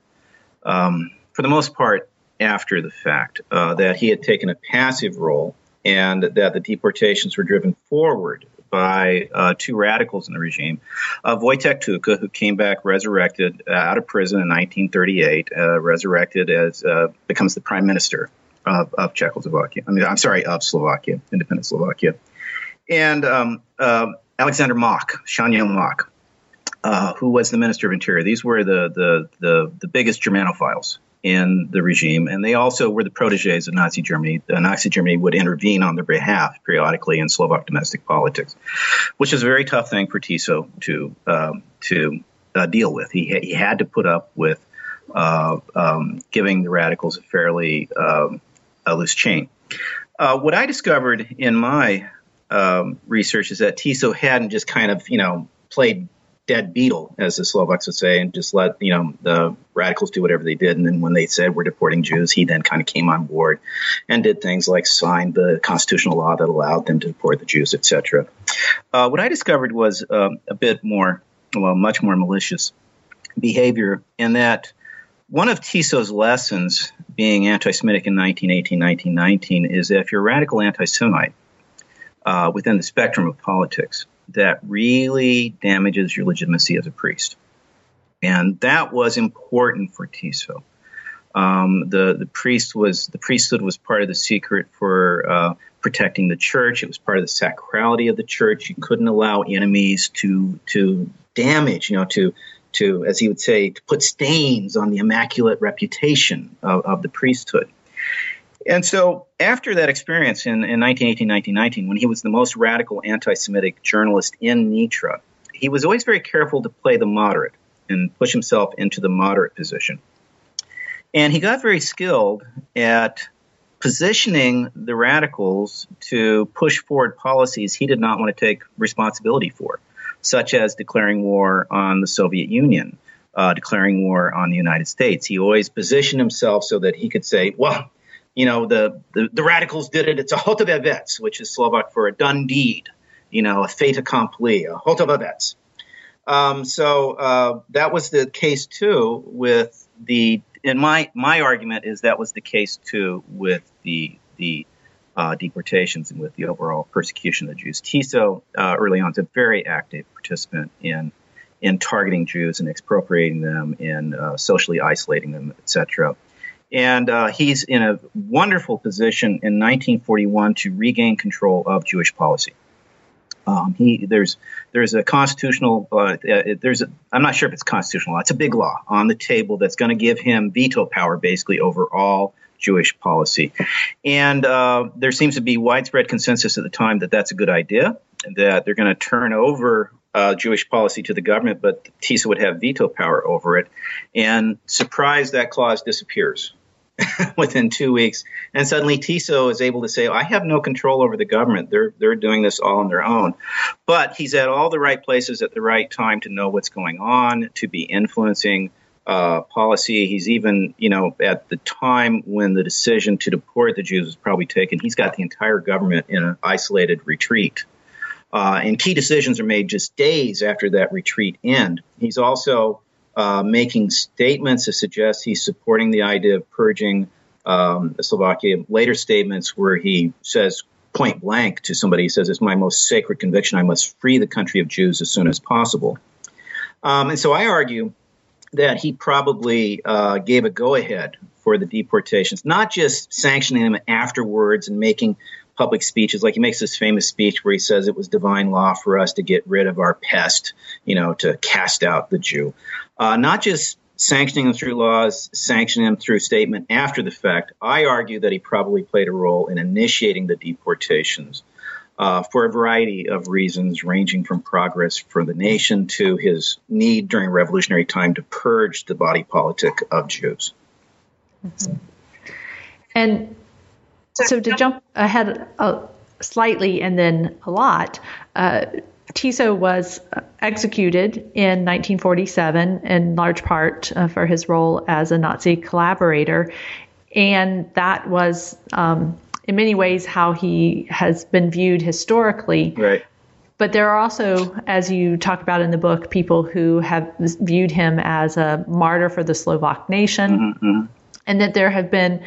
um, for the most part, after the fact, uh, that he had taken a passive role and that the deportations were driven forward by uh, two radicals in the regime. Uh, Vojtech Tuka, who came back resurrected uh, out of prison in 1938, uh, resurrected as uh, becomes the prime minister of, of, Czechoslovakia. I mean, I'm sorry, of Slovakia, independent Slovakia. And um, Alexander Mach, Šaňo Mach, uh, who was the Minister of Interior. These were the, the, the, the, biggest Germanophiles in the regime, and they also were the proteges of Nazi Germany. Uh, Nazi Germany would intervene on their behalf periodically in Slovak domestic politics, which is a very tough thing for Tiso to um, to uh, deal with. He, he had to put up with uh, um, giving the radicals a fairly um, a loose chain. Uh, what I discovered in my um, research is that Tiso hadn't just kind of, you know, played dead beetle, as the Slovaks would say, and just let, you know, the radicals do whatever they did. And then when they said we're deporting Jews, he then kind of came on board and did things like sign the constitutional law that allowed them to deport the Jews, etc. Uh, what I discovered was um, a bit more, well, much more malicious behavior in that one of Tiso's lessons being anti-Semitic in 1918, 1919 is if you're a radical anti-Semite, uh, within the spectrum of politics that really damages your legitimacy as a priest. And that was important for Tiso. Um, the the priest was the priesthood was part of the secret for uh, protecting the church. It was part of the sacrality of the church. You couldn't allow enemies to to damage, you know, to to, as he would say, to put stains on the immaculate reputation of, of the priesthood. And so, after that experience in, in 1918 1919, when he was the most radical anti Semitic journalist in Nitra, he was always very careful to play the moderate and push himself into the moderate position. And he got very skilled at positioning the radicals to push forward policies he did not want to take responsibility for, such as declaring war on the Soviet Union, uh, declaring war on the United States. He always positioned himself so that he could say, well, you know, the, the, the radicals did it. It's a hotová vec, which is Slovak for a done deed, you know, a fait accompli, a hotová vec. Um, so uh, that was the case too with the. And my my argument is that was the case too with the the uh, deportations and with the overall persecution of the Jews. Tiso uh, early on is a very active participant in in targeting Jews and expropriating them, in uh, socially isolating them, etc. And uh, he's in a wonderful position in 1941 to regain control of Jewish policy. Um, he there's there's a constitutional uh, uh, there's a I'm not sure if it's constitutional. Law. It's a big law on the table that's going to give him veto power basically over all Jewish policy, and uh, there seems to be widespread consensus at the time that that's a good idea. That they're going to turn over uh, Jewish policy to the government, but Tiso would have veto power over it. And surprise, that clause disappears. within two weeks. And suddenly Tiso is able to say, I have no control over the government. They're, they're doing this all on their own. But he's at all the right places at the right time to know what's going on, to be influencing uh, policy. He's even, you know, at the time when the decision to deport the Jews was probably taken, he's got the entire government in an isolated retreat. Uh, and key decisions are made just days after that retreat end. He's also uh, making statements that suggest he's supporting the idea of purging um, Slovakia. Later statements where he says point blank to somebody, he says, It's my most sacred conviction. I must free the country of Jews as soon as possible. Um, and so I argue that he probably uh, gave a go ahead for the deportations, not just sanctioning them afterwards and making public speeches. Like he makes this famous speech where he says it was divine law for us to get rid of our pest, you know, to cast out the Jew. Uh, not just sanctioning them through laws, sanctioning them through statement after the fact. I argue that he probably played a role in initiating the deportations. Uh, for a variety of reasons, ranging from progress for the nation to his need during revolutionary time to purge the body politic of Jews. Mm-hmm. And so to jump ahead uh, slightly and then a lot, uh, Tiso was executed in 1947 in large part uh, for his role as a Nazi collaborator. And that was, um, in many ways, how he has been viewed historically. Right. But there are also, as you talk about in the book, people who have viewed him as a martyr for the Slovak nation. Mm-hmm. And that there have been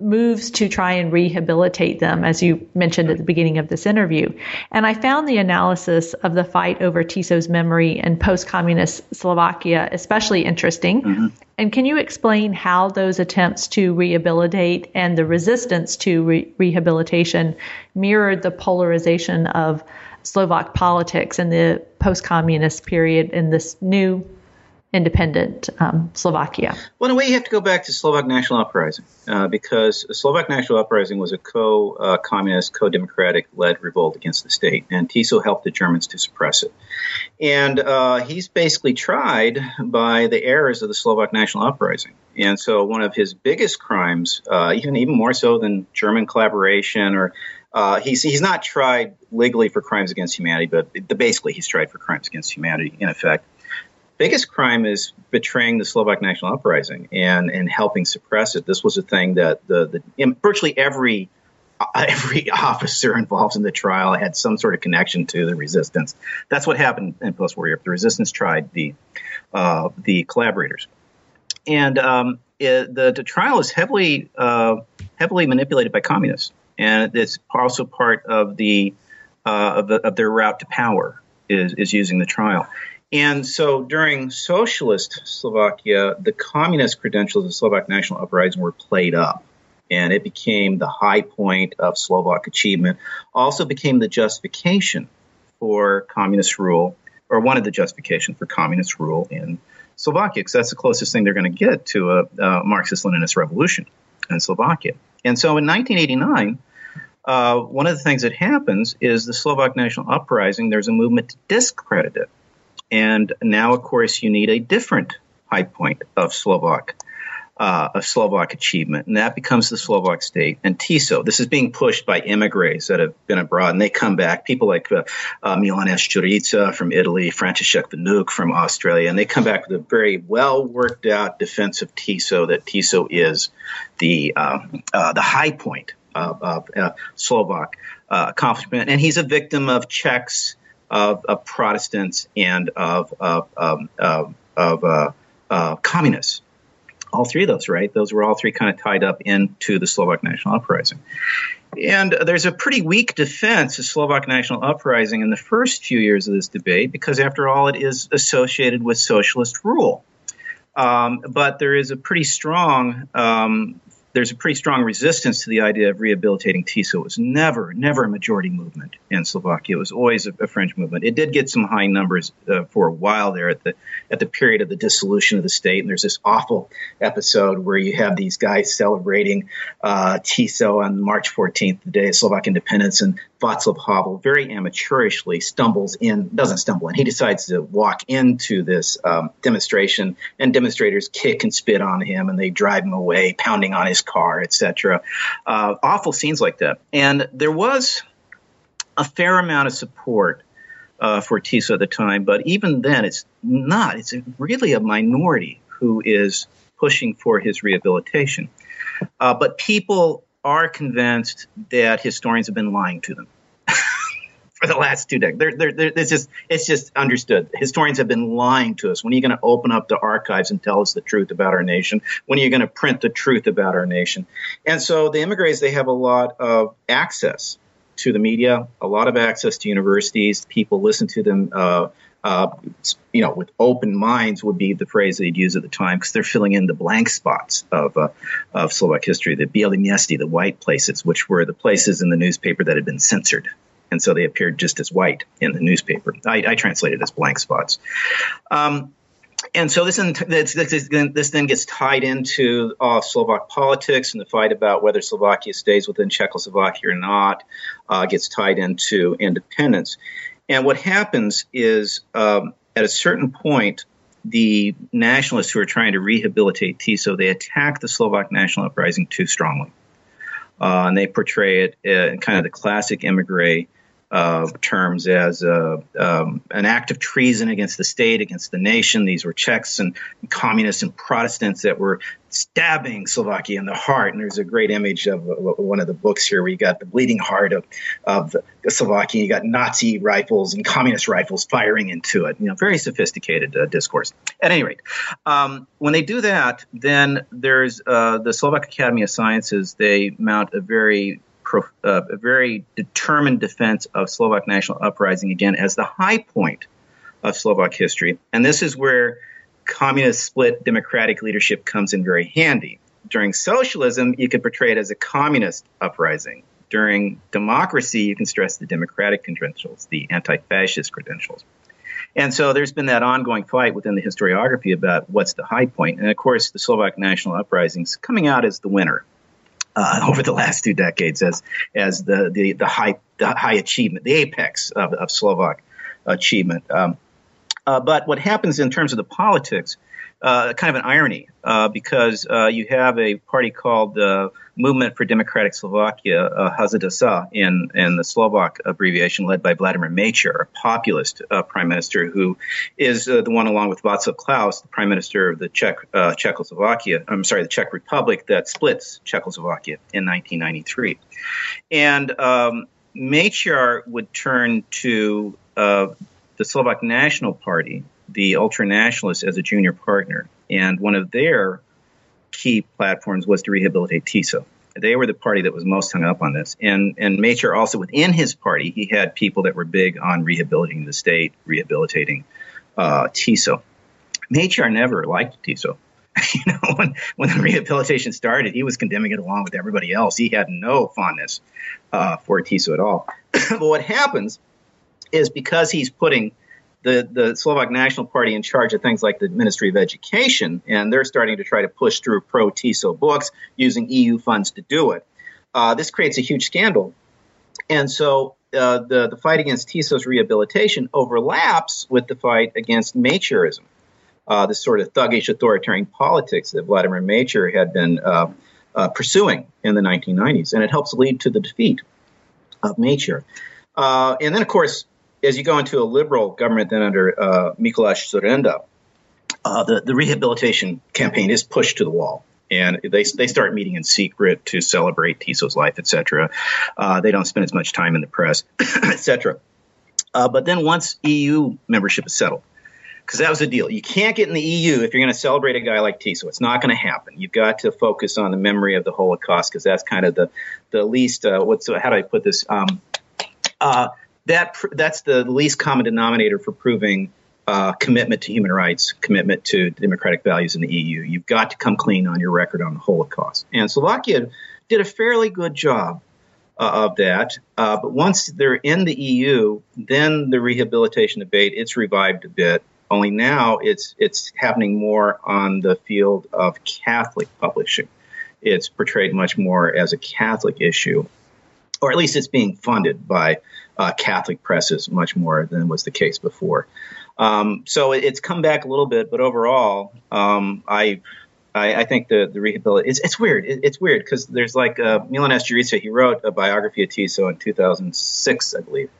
moves to try and rehabilitate them, as you mentioned at the beginning of this interview. And I found the analysis of the fight over Tiso's memory in post communist Slovakia especially interesting. Mm-hmm. And can you explain how those attempts to rehabilitate and the resistance to re- rehabilitation mirrored the polarization of Slovak politics in the post communist period in this new independent um, Slovakia? Well, in a way, you have to go back to Slovak National Uprising uh, because Slovak National Uprising was a co-communist, uh, co-democratic led revolt against the state, and Tiso helped the Germans to suppress it. And uh, he's basically tried by the errors of the Slovak National Uprising. And so, one of his biggest crimes, uh, even even more so than German collaboration or uh, he's he's not tried legally for crimes against humanity, but basically he's tried for crimes against humanity in effect biggest crime is betraying the Slovak national uprising and, and helping suppress it. This was a thing that the, the virtually every every officer involved in the trial had some sort of connection to the resistance. That's what happened in post-war Europe. The resistance tried the uh, the collaborators, and um, it, the, the trial is heavily uh, heavily manipulated by communists, and it's also part of the uh, of, the, of their route to power is, is using the trial. And so during socialist Slovakia, the communist credentials of the Slovak national uprising were played up. And it became the high point of Slovak achievement. Also became the justification for communist rule or one of the justifications for communist rule in Slovakia, because that's the closest thing they're going to get to a, a Marxist-Leninist revolution in Slovakia. And so in 1989, uh, one of the things that happens is the Slovak national uprising. There's a movement to discredit it, and now, of course, you need a different high point of Slovak uh, of Slovak achievement, and that becomes the Slovak state and TISO. This is being pushed by immigrants that have been abroad, and they come back. People like uh, uh, Milan Esturica from Italy, František Vnuk from Australia, and they come back with a very well worked out defense of TISO. That TISO is the uh, uh, the high point of, of uh, Slovak accomplishment, and he's a victim of Czechs, of, of Protestants, and of of, um, of, of communists all three of those, right? Those were all three kind of tied up into the Slovak national uprising. And there's a pretty weak defense of Slovak national uprising in the first few years of this debate because, after all, it is associated with socialist rule. Um, but there is a pretty strong um, there's a pretty strong resistance to the idea of rehabilitating TISO. It was never, never a majority movement in Slovakia. It was always a, a fringe movement. It did get some high numbers uh, for a while there at the at the period of the dissolution of the state. And there's this awful episode where you have these guys celebrating uh, TISO on March 14th, the day of Slovak independence, and Václav Havel very amateurishly stumbles in, doesn't stumble in, he decides to walk into this um, demonstration, and demonstrators kick and spit on him, and they drive him away, pounding on his car, etc. Uh, awful scenes like that. And there was a fair amount of support uh, for TISO at the time, but even then, it's not. It's really a minority who is pushing for his rehabilitation. Uh, but people are convinced that historians have been lying to them for the last two decades. They're, they're, they're, it's just it's just understood. Historians have been lying to us. When are you going to open up the archives and tell us the truth about our nation? When are you going to print the truth about our nation? And so the immigrants they have a lot of access to the media, a lot of access to universities. People listen to them. Uh, uh, you know, with open minds would be the phrase they'd use at the time because they're filling in the blank spots of uh, of Slovak history, the biele miesta, the white places, which were the places in the newspaper that had been censored, and so they appeared just as white in the newspaper. I, I translated as blank spots. Um, and so this, this, then gets tied into uh, Slovak politics and the fight about whether Slovakia stays within Czechoslovakia or not uh, gets tied into independence. And what happens is um, at a certain point, the nationalists who are trying to rehabilitate TISO, they attack the Slovak national uprising too strongly. Uh, and they portray it in kind of the classic emigre uh, terms as uh, um, an act of treason against the state, against the nation. These were Czechs and communists and Protestants that were stabbing Slovakia in the heart. And there's a great image of one of the books here where you got the bleeding heart of, of Slovakia. You got Nazi rifles and communist rifles firing into it. You know, very sophisticated uh, discourse. At any rate, um, when they do that, then there's uh, the Slovak Academy of Sciences. They mount a very uh, a very determined defense of Slovak national uprising again as the high point of Slovak history. And this is where communist split democratic leadership comes in very handy. During socialism, you could portray it as a communist uprising. During democracy, you can stress the democratic credentials, the anti fascist credentials. And so there's been that ongoing fight within the historiography about what's the high point. And of course, the Slovak national uprisings coming out as the winner uh, over the last two decades as as the the, the high the high achievement, the apex of, of Slovak achievement. Um, uh, but what happens in terms of the politics, uh, kind of an irony, uh, because uh, you have a party called the Movement for Democratic Slovakia, uh, HZDS, in, in the Slovak abbreviation, led by Vladimir Mečiar, a populist uh, prime minister who is uh, the one, along with Václav Klaus, the prime minister of the Czech uh, Czechoslovakia, I'm sorry, the Czech Republic that splits Czechoslovakia in 1993. And um, Mečiar would turn to the Slovak National Party, the ultranationalists, as a junior partner. And one of their key platforms was to rehabilitate TISO. They were the party that was most hung up on this. And, and Mečiar also within his party, he had people that were big on rehabilitating the state, rehabilitating uh, TISO. Mečiar never liked TISO. you know, when, when the rehabilitation started, he was condemning it along with everybody else. He had no fondness uh, for TISO at all. but what happens is because he's putting the, the Slovak National Party in charge of things like the Ministry of Education, and they're starting to try to push through pro TISO books using EU funds to do it. Uh, this creates a huge scandal. And so uh, the, the fight against TISO's rehabilitation overlaps with the fight against Mečiarism, uh, this sort of thuggish authoritarian politics that Vladimir Mečiar had been uh, uh, pursuing in the 1990s. And it helps lead to the defeat of Mečiar. Uh, and then, of course, as you go into a liberal government, then under uh, Dzurinda, uh, the, the rehabilitation campaign is pushed to the wall. And they, they start meeting in secret to celebrate Tiso's life, etc. Uh, they don't spend as much time in the press, etc. Uh, but then once EU membership is settled, because that was the deal. You can't get in the EU if you're going to celebrate a guy like Tiso. It's not going to happen. You've got to focus on the memory of the Holocaust because that's kind of the the least. Uh, what's how do I put this? Um, uh, that that's the least common denominator for proving uh, commitment to human rights, commitment to democratic values in the EU. You've got to come clean on your record on the Holocaust. And Slovakia did a fairly good job uh, of that. Uh, but once they're in the EU, then the rehabilitation debate it's revived a bit. Only now it's it's happening more on the field of Catholic publishing. It's portrayed much more as a Catholic issue, or at least it's being funded by uh, Catholic presses much more than was the case before. Um, so it's come back a little bit, but overall, um, I, I, I think the the rehabilitation it's, it's weird. It, it's weird because there's like uh, Milan S. Ďurica. He wrote a biography of Tiso in 2006, I believe.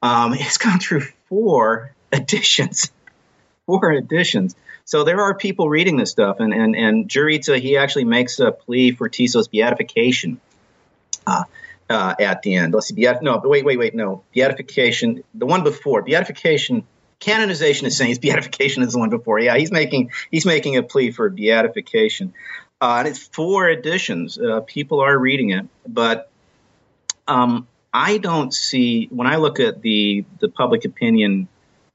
Um, it's gone through four editions, four editions. So there are people reading this stuff, and and and Ďurica he actually makes a plea for Tiso's beatification. Uh, uh, at the end. Let's see, beat, no, wait, wait, wait, no, beatification. The one before beatification, canonization is saying saints. Beatification is the one before. Yeah, he's making he's making a plea for beatification, uh, and it's four editions. Uh, people are reading it, but um, I don't see when I look at the the public opinion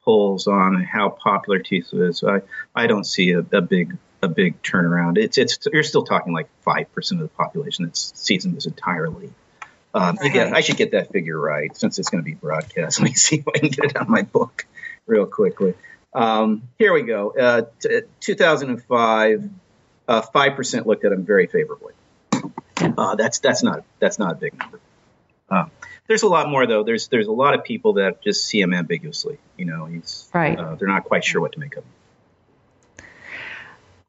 polls on how popular Tiso is. I I don't see a, a big a big turnaround. It's it's you're still talking like five percent of the population that sees him as entirely um, again, I should get that figure right since it's going to be broadcast. Let me see if I can get it on my book real quickly. Um, here we go. Uh, t- 2005, uh, five uh, percent looked at him very favorably. Uh, that's that's not that's not a big number. Uh, there's a lot more though. There's there's a lot of people that just see him ambiguously. You know, he's right. Uh, they're not quite sure what to make of him.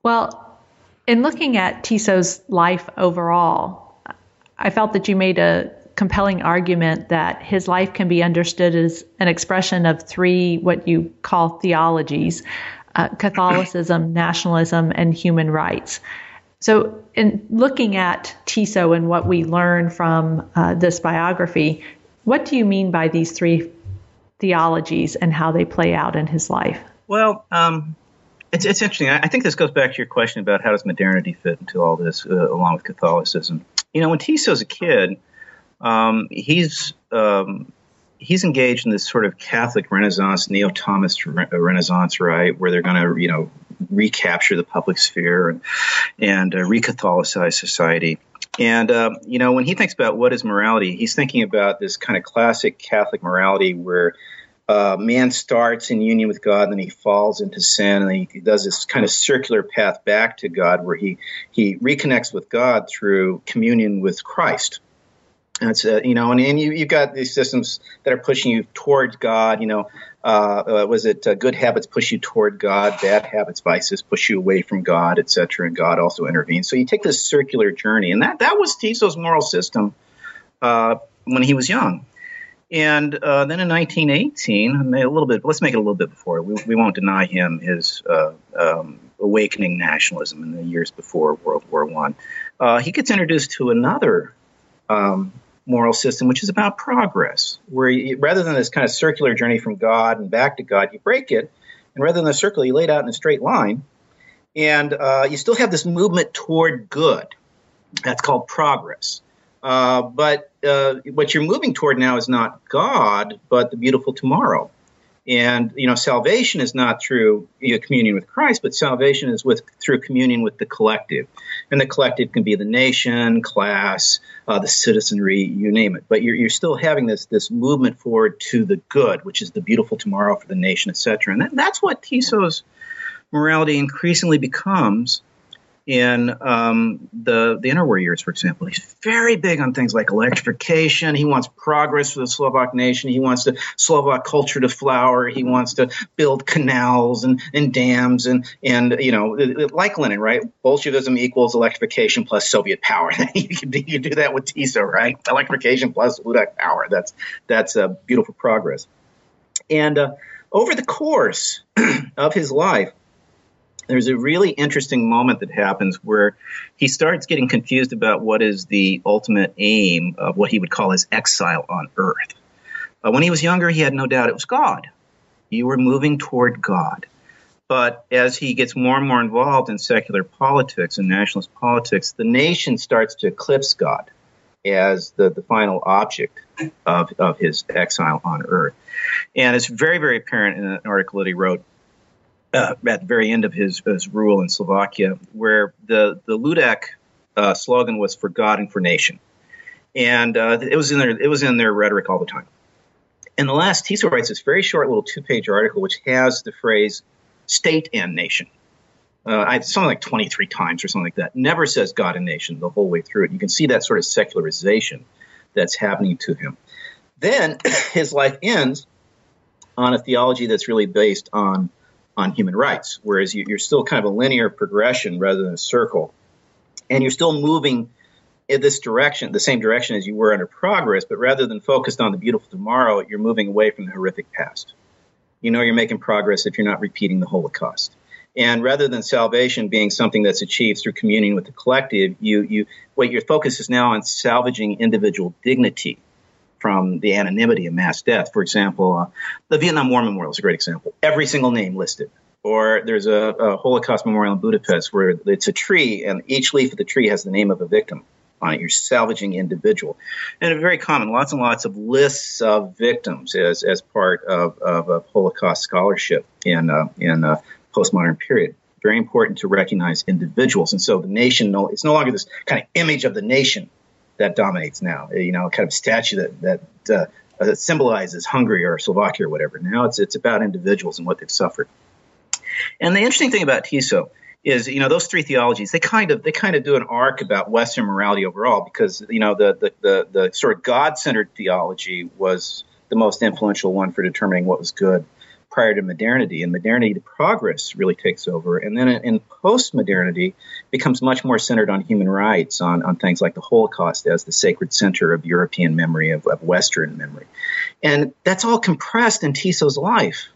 Well, in looking at Tiso's life overall, I felt that you made a compelling argument that his life can be understood as an expression of three what you call theologies uh, Catholicism, nationalism, and human rights. So, in looking at Tiso and what we learn from uh, this biography, what do you mean by these three theologies and how they play out in his life? Well, um, it's, it's interesting. I, think this goes back to your question about how does modernity fit into all this, uh, along with Catholicism. You know, when Tiso's a kid, um, he's um, he's engaged in this sort of Catholic Renaissance, neo-Thomist re- Renaissance, right, where they're going to you know recapture the public sphere and and uh, recatholicize society. And uh, you know, when he thinks about what is morality, he's thinking about this kind of classic Catholic morality where uh, man starts in union with God, and then he falls into sin, and he, does this kind of circular path back to God, where he he reconnects with God through communion with Christ. That's you know, and, and you you've got these systems that are pushing you towards God. You know, uh, uh, was it uh, good habits push you toward God, bad habits, vices push you away from God, etc. And God also intervenes. So you take this circular journey, and that that was Tiso's moral system uh, when he was young. And uh, then in 1918, a little bit. Let's make it a little bit before. We, we won't deny him his um, awakening nationalism in the years before World War One. he gets introduced to another um, moral system, which is about progress, where you, rather than this kind of circular journey from God and back to God, you break it, and rather than a circle, you lay it out in a straight line, and uh, you still have this movement toward good. That's called progress. Uh, but uh, what you're moving toward now is not God, but the beautiful tomorrow. And you know, salvation is not through you know, communion with Christ, but salvation is with through communion with the collective, and the collective can be the nation, class, uh, the citizenry, you name it. But you're, you're still having this this movement forward to the good, which is the beautiful tomorrow for the nation, etc. And that, that's what Tiso's morality increasingly becomes in um, the the interwar years, for example. He's very big on things like electrification. He wants progress for the Slovak nation. He wants the Slovak culture to flower. He wants to build canals and, and dams and and you know like Lenin, right? Bolshevism equals electrification plus Soviet power. you, can, do that with Tiso, right? Electrification plus Ludak power. That's that's a beautiful progress. And uh, over the course of his life there's a really interesting moment that happens where he starts getting confused about what is the ultimate aim of what he would call his exile on earth. Uh, when he was younger, he had no doubt it was God. You were moving toward God. But as he gets more and more involved in secular politics and nationalist politics, the nation starts to eclipse God as the, the final object of, of his exile on earth. And it's very, very apparent in an article that he wrote uh, at the very end of his, his rule in Slovakia, where the the Ludak uh, slogan was "for God and for nation," and uh, it was in their it was in their rhetoric all the time. And the last, Tiso writes this very short little two page article which has the phrase "state and nation." Uh, I, something like 23 times or something like that. Never says God and nation the whole way through it. You can see that sort of secularization that's happening to him. Then his life ends on a theology that's really based on on human rights, whereas you, are still kind of a linear progression rather than a circle. And you're still moving in this direction, the same direction as you were under progress, but rather than focused on the beautiful tomorrow, you're moving away from the horrific past. You know you're making progress if you're not repeating the Holocaust. And rather than salvation being something that's achieved through communing with the collective, you, you, what your focus is now on salvaging individual dignity from the anonymity of mass death. For example, uh, the Vietnam War Memorial is a great example. Every single name listed. Or there's a, a, Holocaust memorial in Budapest where it's a tree, and each leaf of the tree has the name of a victim on it. You're salvaging individual, and it's very common. Lots and lots of lists of victims as as part of, of a Holocaust scholarship in uh, in postmodern period. Very important to recognize individuals, and so the nation. No, it's no longer this kind of image of the nation that dominates now. You know, kind of statue that that, uh, that symbolizes Hungary or Slovakia or whatever. Now it's it's about individuals and what they've suffered. And the interesting thing about Tiso is, you know, those three theologies they kind of they kind of do an arc about Western morality overall because you know the the the, the sort of God centered theology was the most influential one for determining what was good prior to modernity, and modernity to progress really takes over. And then in post modernity, becomes much more centered on human rights, on, on things like the Holocaust as the sacred center of European memory, of, of Western memory. And that's all compressed in Tiso's life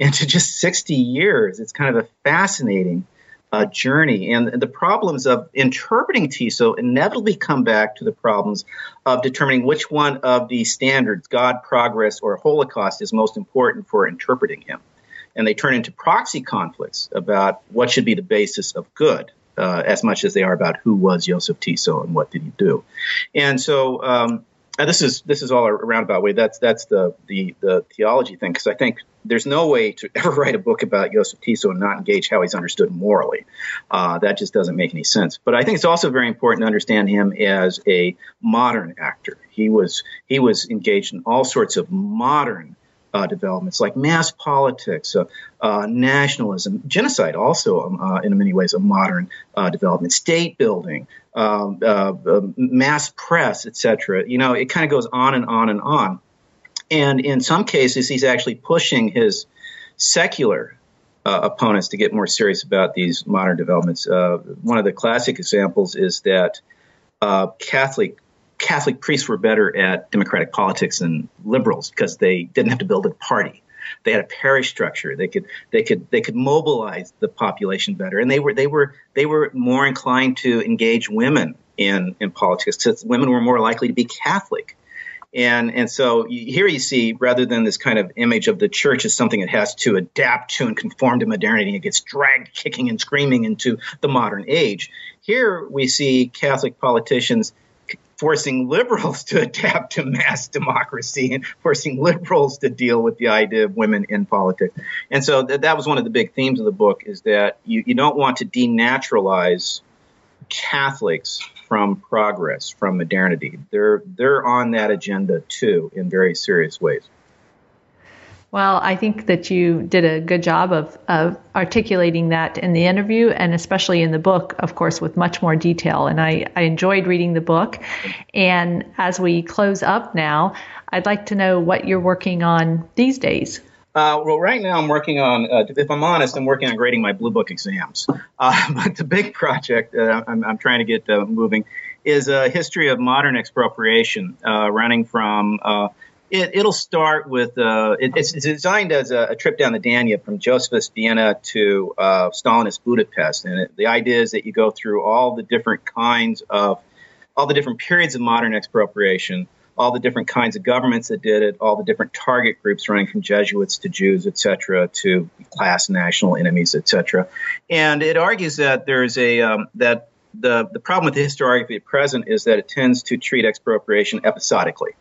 into just 60 years. It's kind of a fascinating uh, journey. And the problems of interpreting Tiso inevitably come back to the problems of determining which one of the standards, God, progress, or Holocaust, is most important for interpreting him. And they turn into proxy conflicts about what should be the basis of good. Uh, as much as they are about who was Joseph Tiso and what did he do, and so um, this is this is all a roundabout way. That's that's the the, the theology thing because I think there's no way to ever write a book about Joseph Tiso and not engage how he's understood morally. Uh, that just doesn't make any sense. But I think it's also very important to understand him as a modern actor. He was he was engaged in all sorts of modern uh, developments like mass politics, uh, uh, nationalism, genocide, also um, uh, in many ways a modern uh, development, state building, um, uh, mass press, etc. You know, it kind of goes on and on and on. And in some cases, he's actually pushing his secular uh, opponents to get more serious about these modern developments. Uh, one of the classic examples is that uh, Catholic Catholic priests were better at democratic politics than liberals because they didn't have to build a party. They had a parish structure. They could they could they could mobilize the population better, and they were they were they were more inclined to engage women in in politics because women were more likely to be Catholic and, and so here you see, rather than this kind of image of the church as something that has to adapt to and conform to modernity, it gets dragged kicking and screaming into the modern age. Here we see Catholic politicians forcing liberals to adapt to mass democracy and forcing liberals to deal with the idea of women in politics. And so th- that was one of the big themes of the book is that you, you don't want to denaturalize Catholics from progress, from modernity. They're they're on that agenda too in very serious ways. Well, I think that you did a good job of, of articulating that in the interview and especially in the book, of course, with much more detail. And I, I enjoyed reading the book. And as we close up now, I'd like to know what you're working on these days. Uh, well, right now I'm working on, uh, if I'm honest, I'm working on grading my Blue Book exams. Uh, but the big project that I'm, I'm trying to get uh, moving is a history of modern expropriation, uh, running from uh, it, will start with uh, it, it's, it's, designed as a, a, trip down the Danube from Josephus Vienna to uh, Stalinist Budapest, and it, the idea is that you go through all the different kinds of all the different periods of modern expropriation, all the different kinds of governments that did it, all the different target groups running from Jesuits to Jews, etc., to class national enemies, etc. And it argues that there's a um, that the the problem with the historiography at present is that it tends to treat expropriation episodically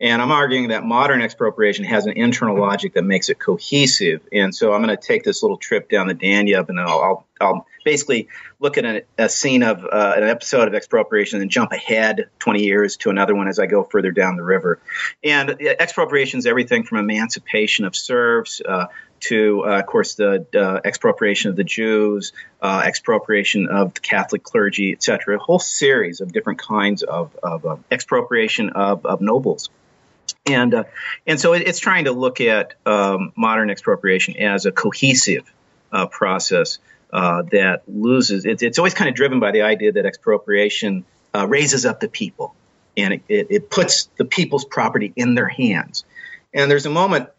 and I'm arguing that modern expropriation has an internal logic that makes it cohesive. And so I'm going to take this little trip down the Danube and I'll, I'll, I'll basically look at a, a scene of uh, an episode of expropriation and jump ahead 20 years to another one as I go further down the river. And expropriation is everything from emancipation of serfs uh, to, uh, of course, the uh, expropriation of the Jews, uh, expropriation of the Catholic clergy, etc. A whole series of different kinds of, of expropriation of, of nobles and uh, and so it's trying to look at um, modern expropriation as a cohesive uh, process uh, that loses. It's, it's always kind of driven by the idea that expropriation uh, raises up the people, and it, it, it, puts the people's property in their hands. And there's a moment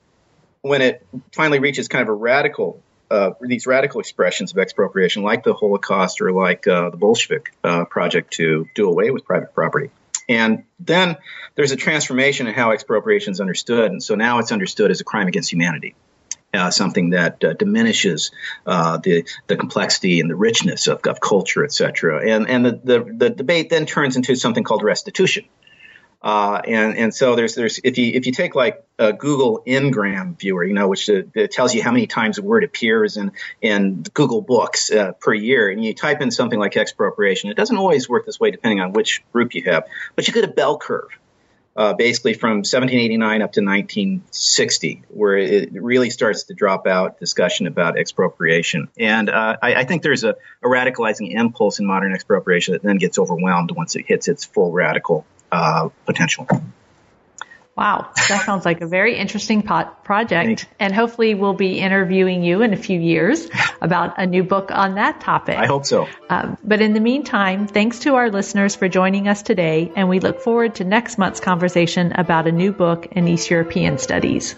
when it finally reaches kind of a radical. Uh, these radical expressions of expropriation, like the Holocaust or like uh, the Bolshevik project to do away with private property. And then there's a transformation in how expropriation is understood. And so now it's understood as a crime against humanity. Uh, something that uh, diminishes uh, the the complexity and the richness of, of culture, et cetera. And and the, the, the debate then turns into something called restitution, uh, and and so there's there's if you if you take like a Google Ngram viewer, you know, which uh, tells you how many times a word appears in in Google Books uh, per year, and you type in something like expropriation, it doesn't always work this way depending on which group you have, but you get a bell curve. Uh, basically from 1789 up to 1960, where it really starts to drop out discussion about expropriation. And uh, I, I, think there's a, a, radicalizing impulse in modern expropriation that then gets overwhelmed once it hits its full radical uh, potential. Wow, that sounds like a very interesting pot project. And hopefully, we'll be interviewing you in a few years about a new book on that topic. I hope so. Um, but in the meantime, thanks to our listeners for joining us today, and we look forward to next month's conversation about a new book in East European studies.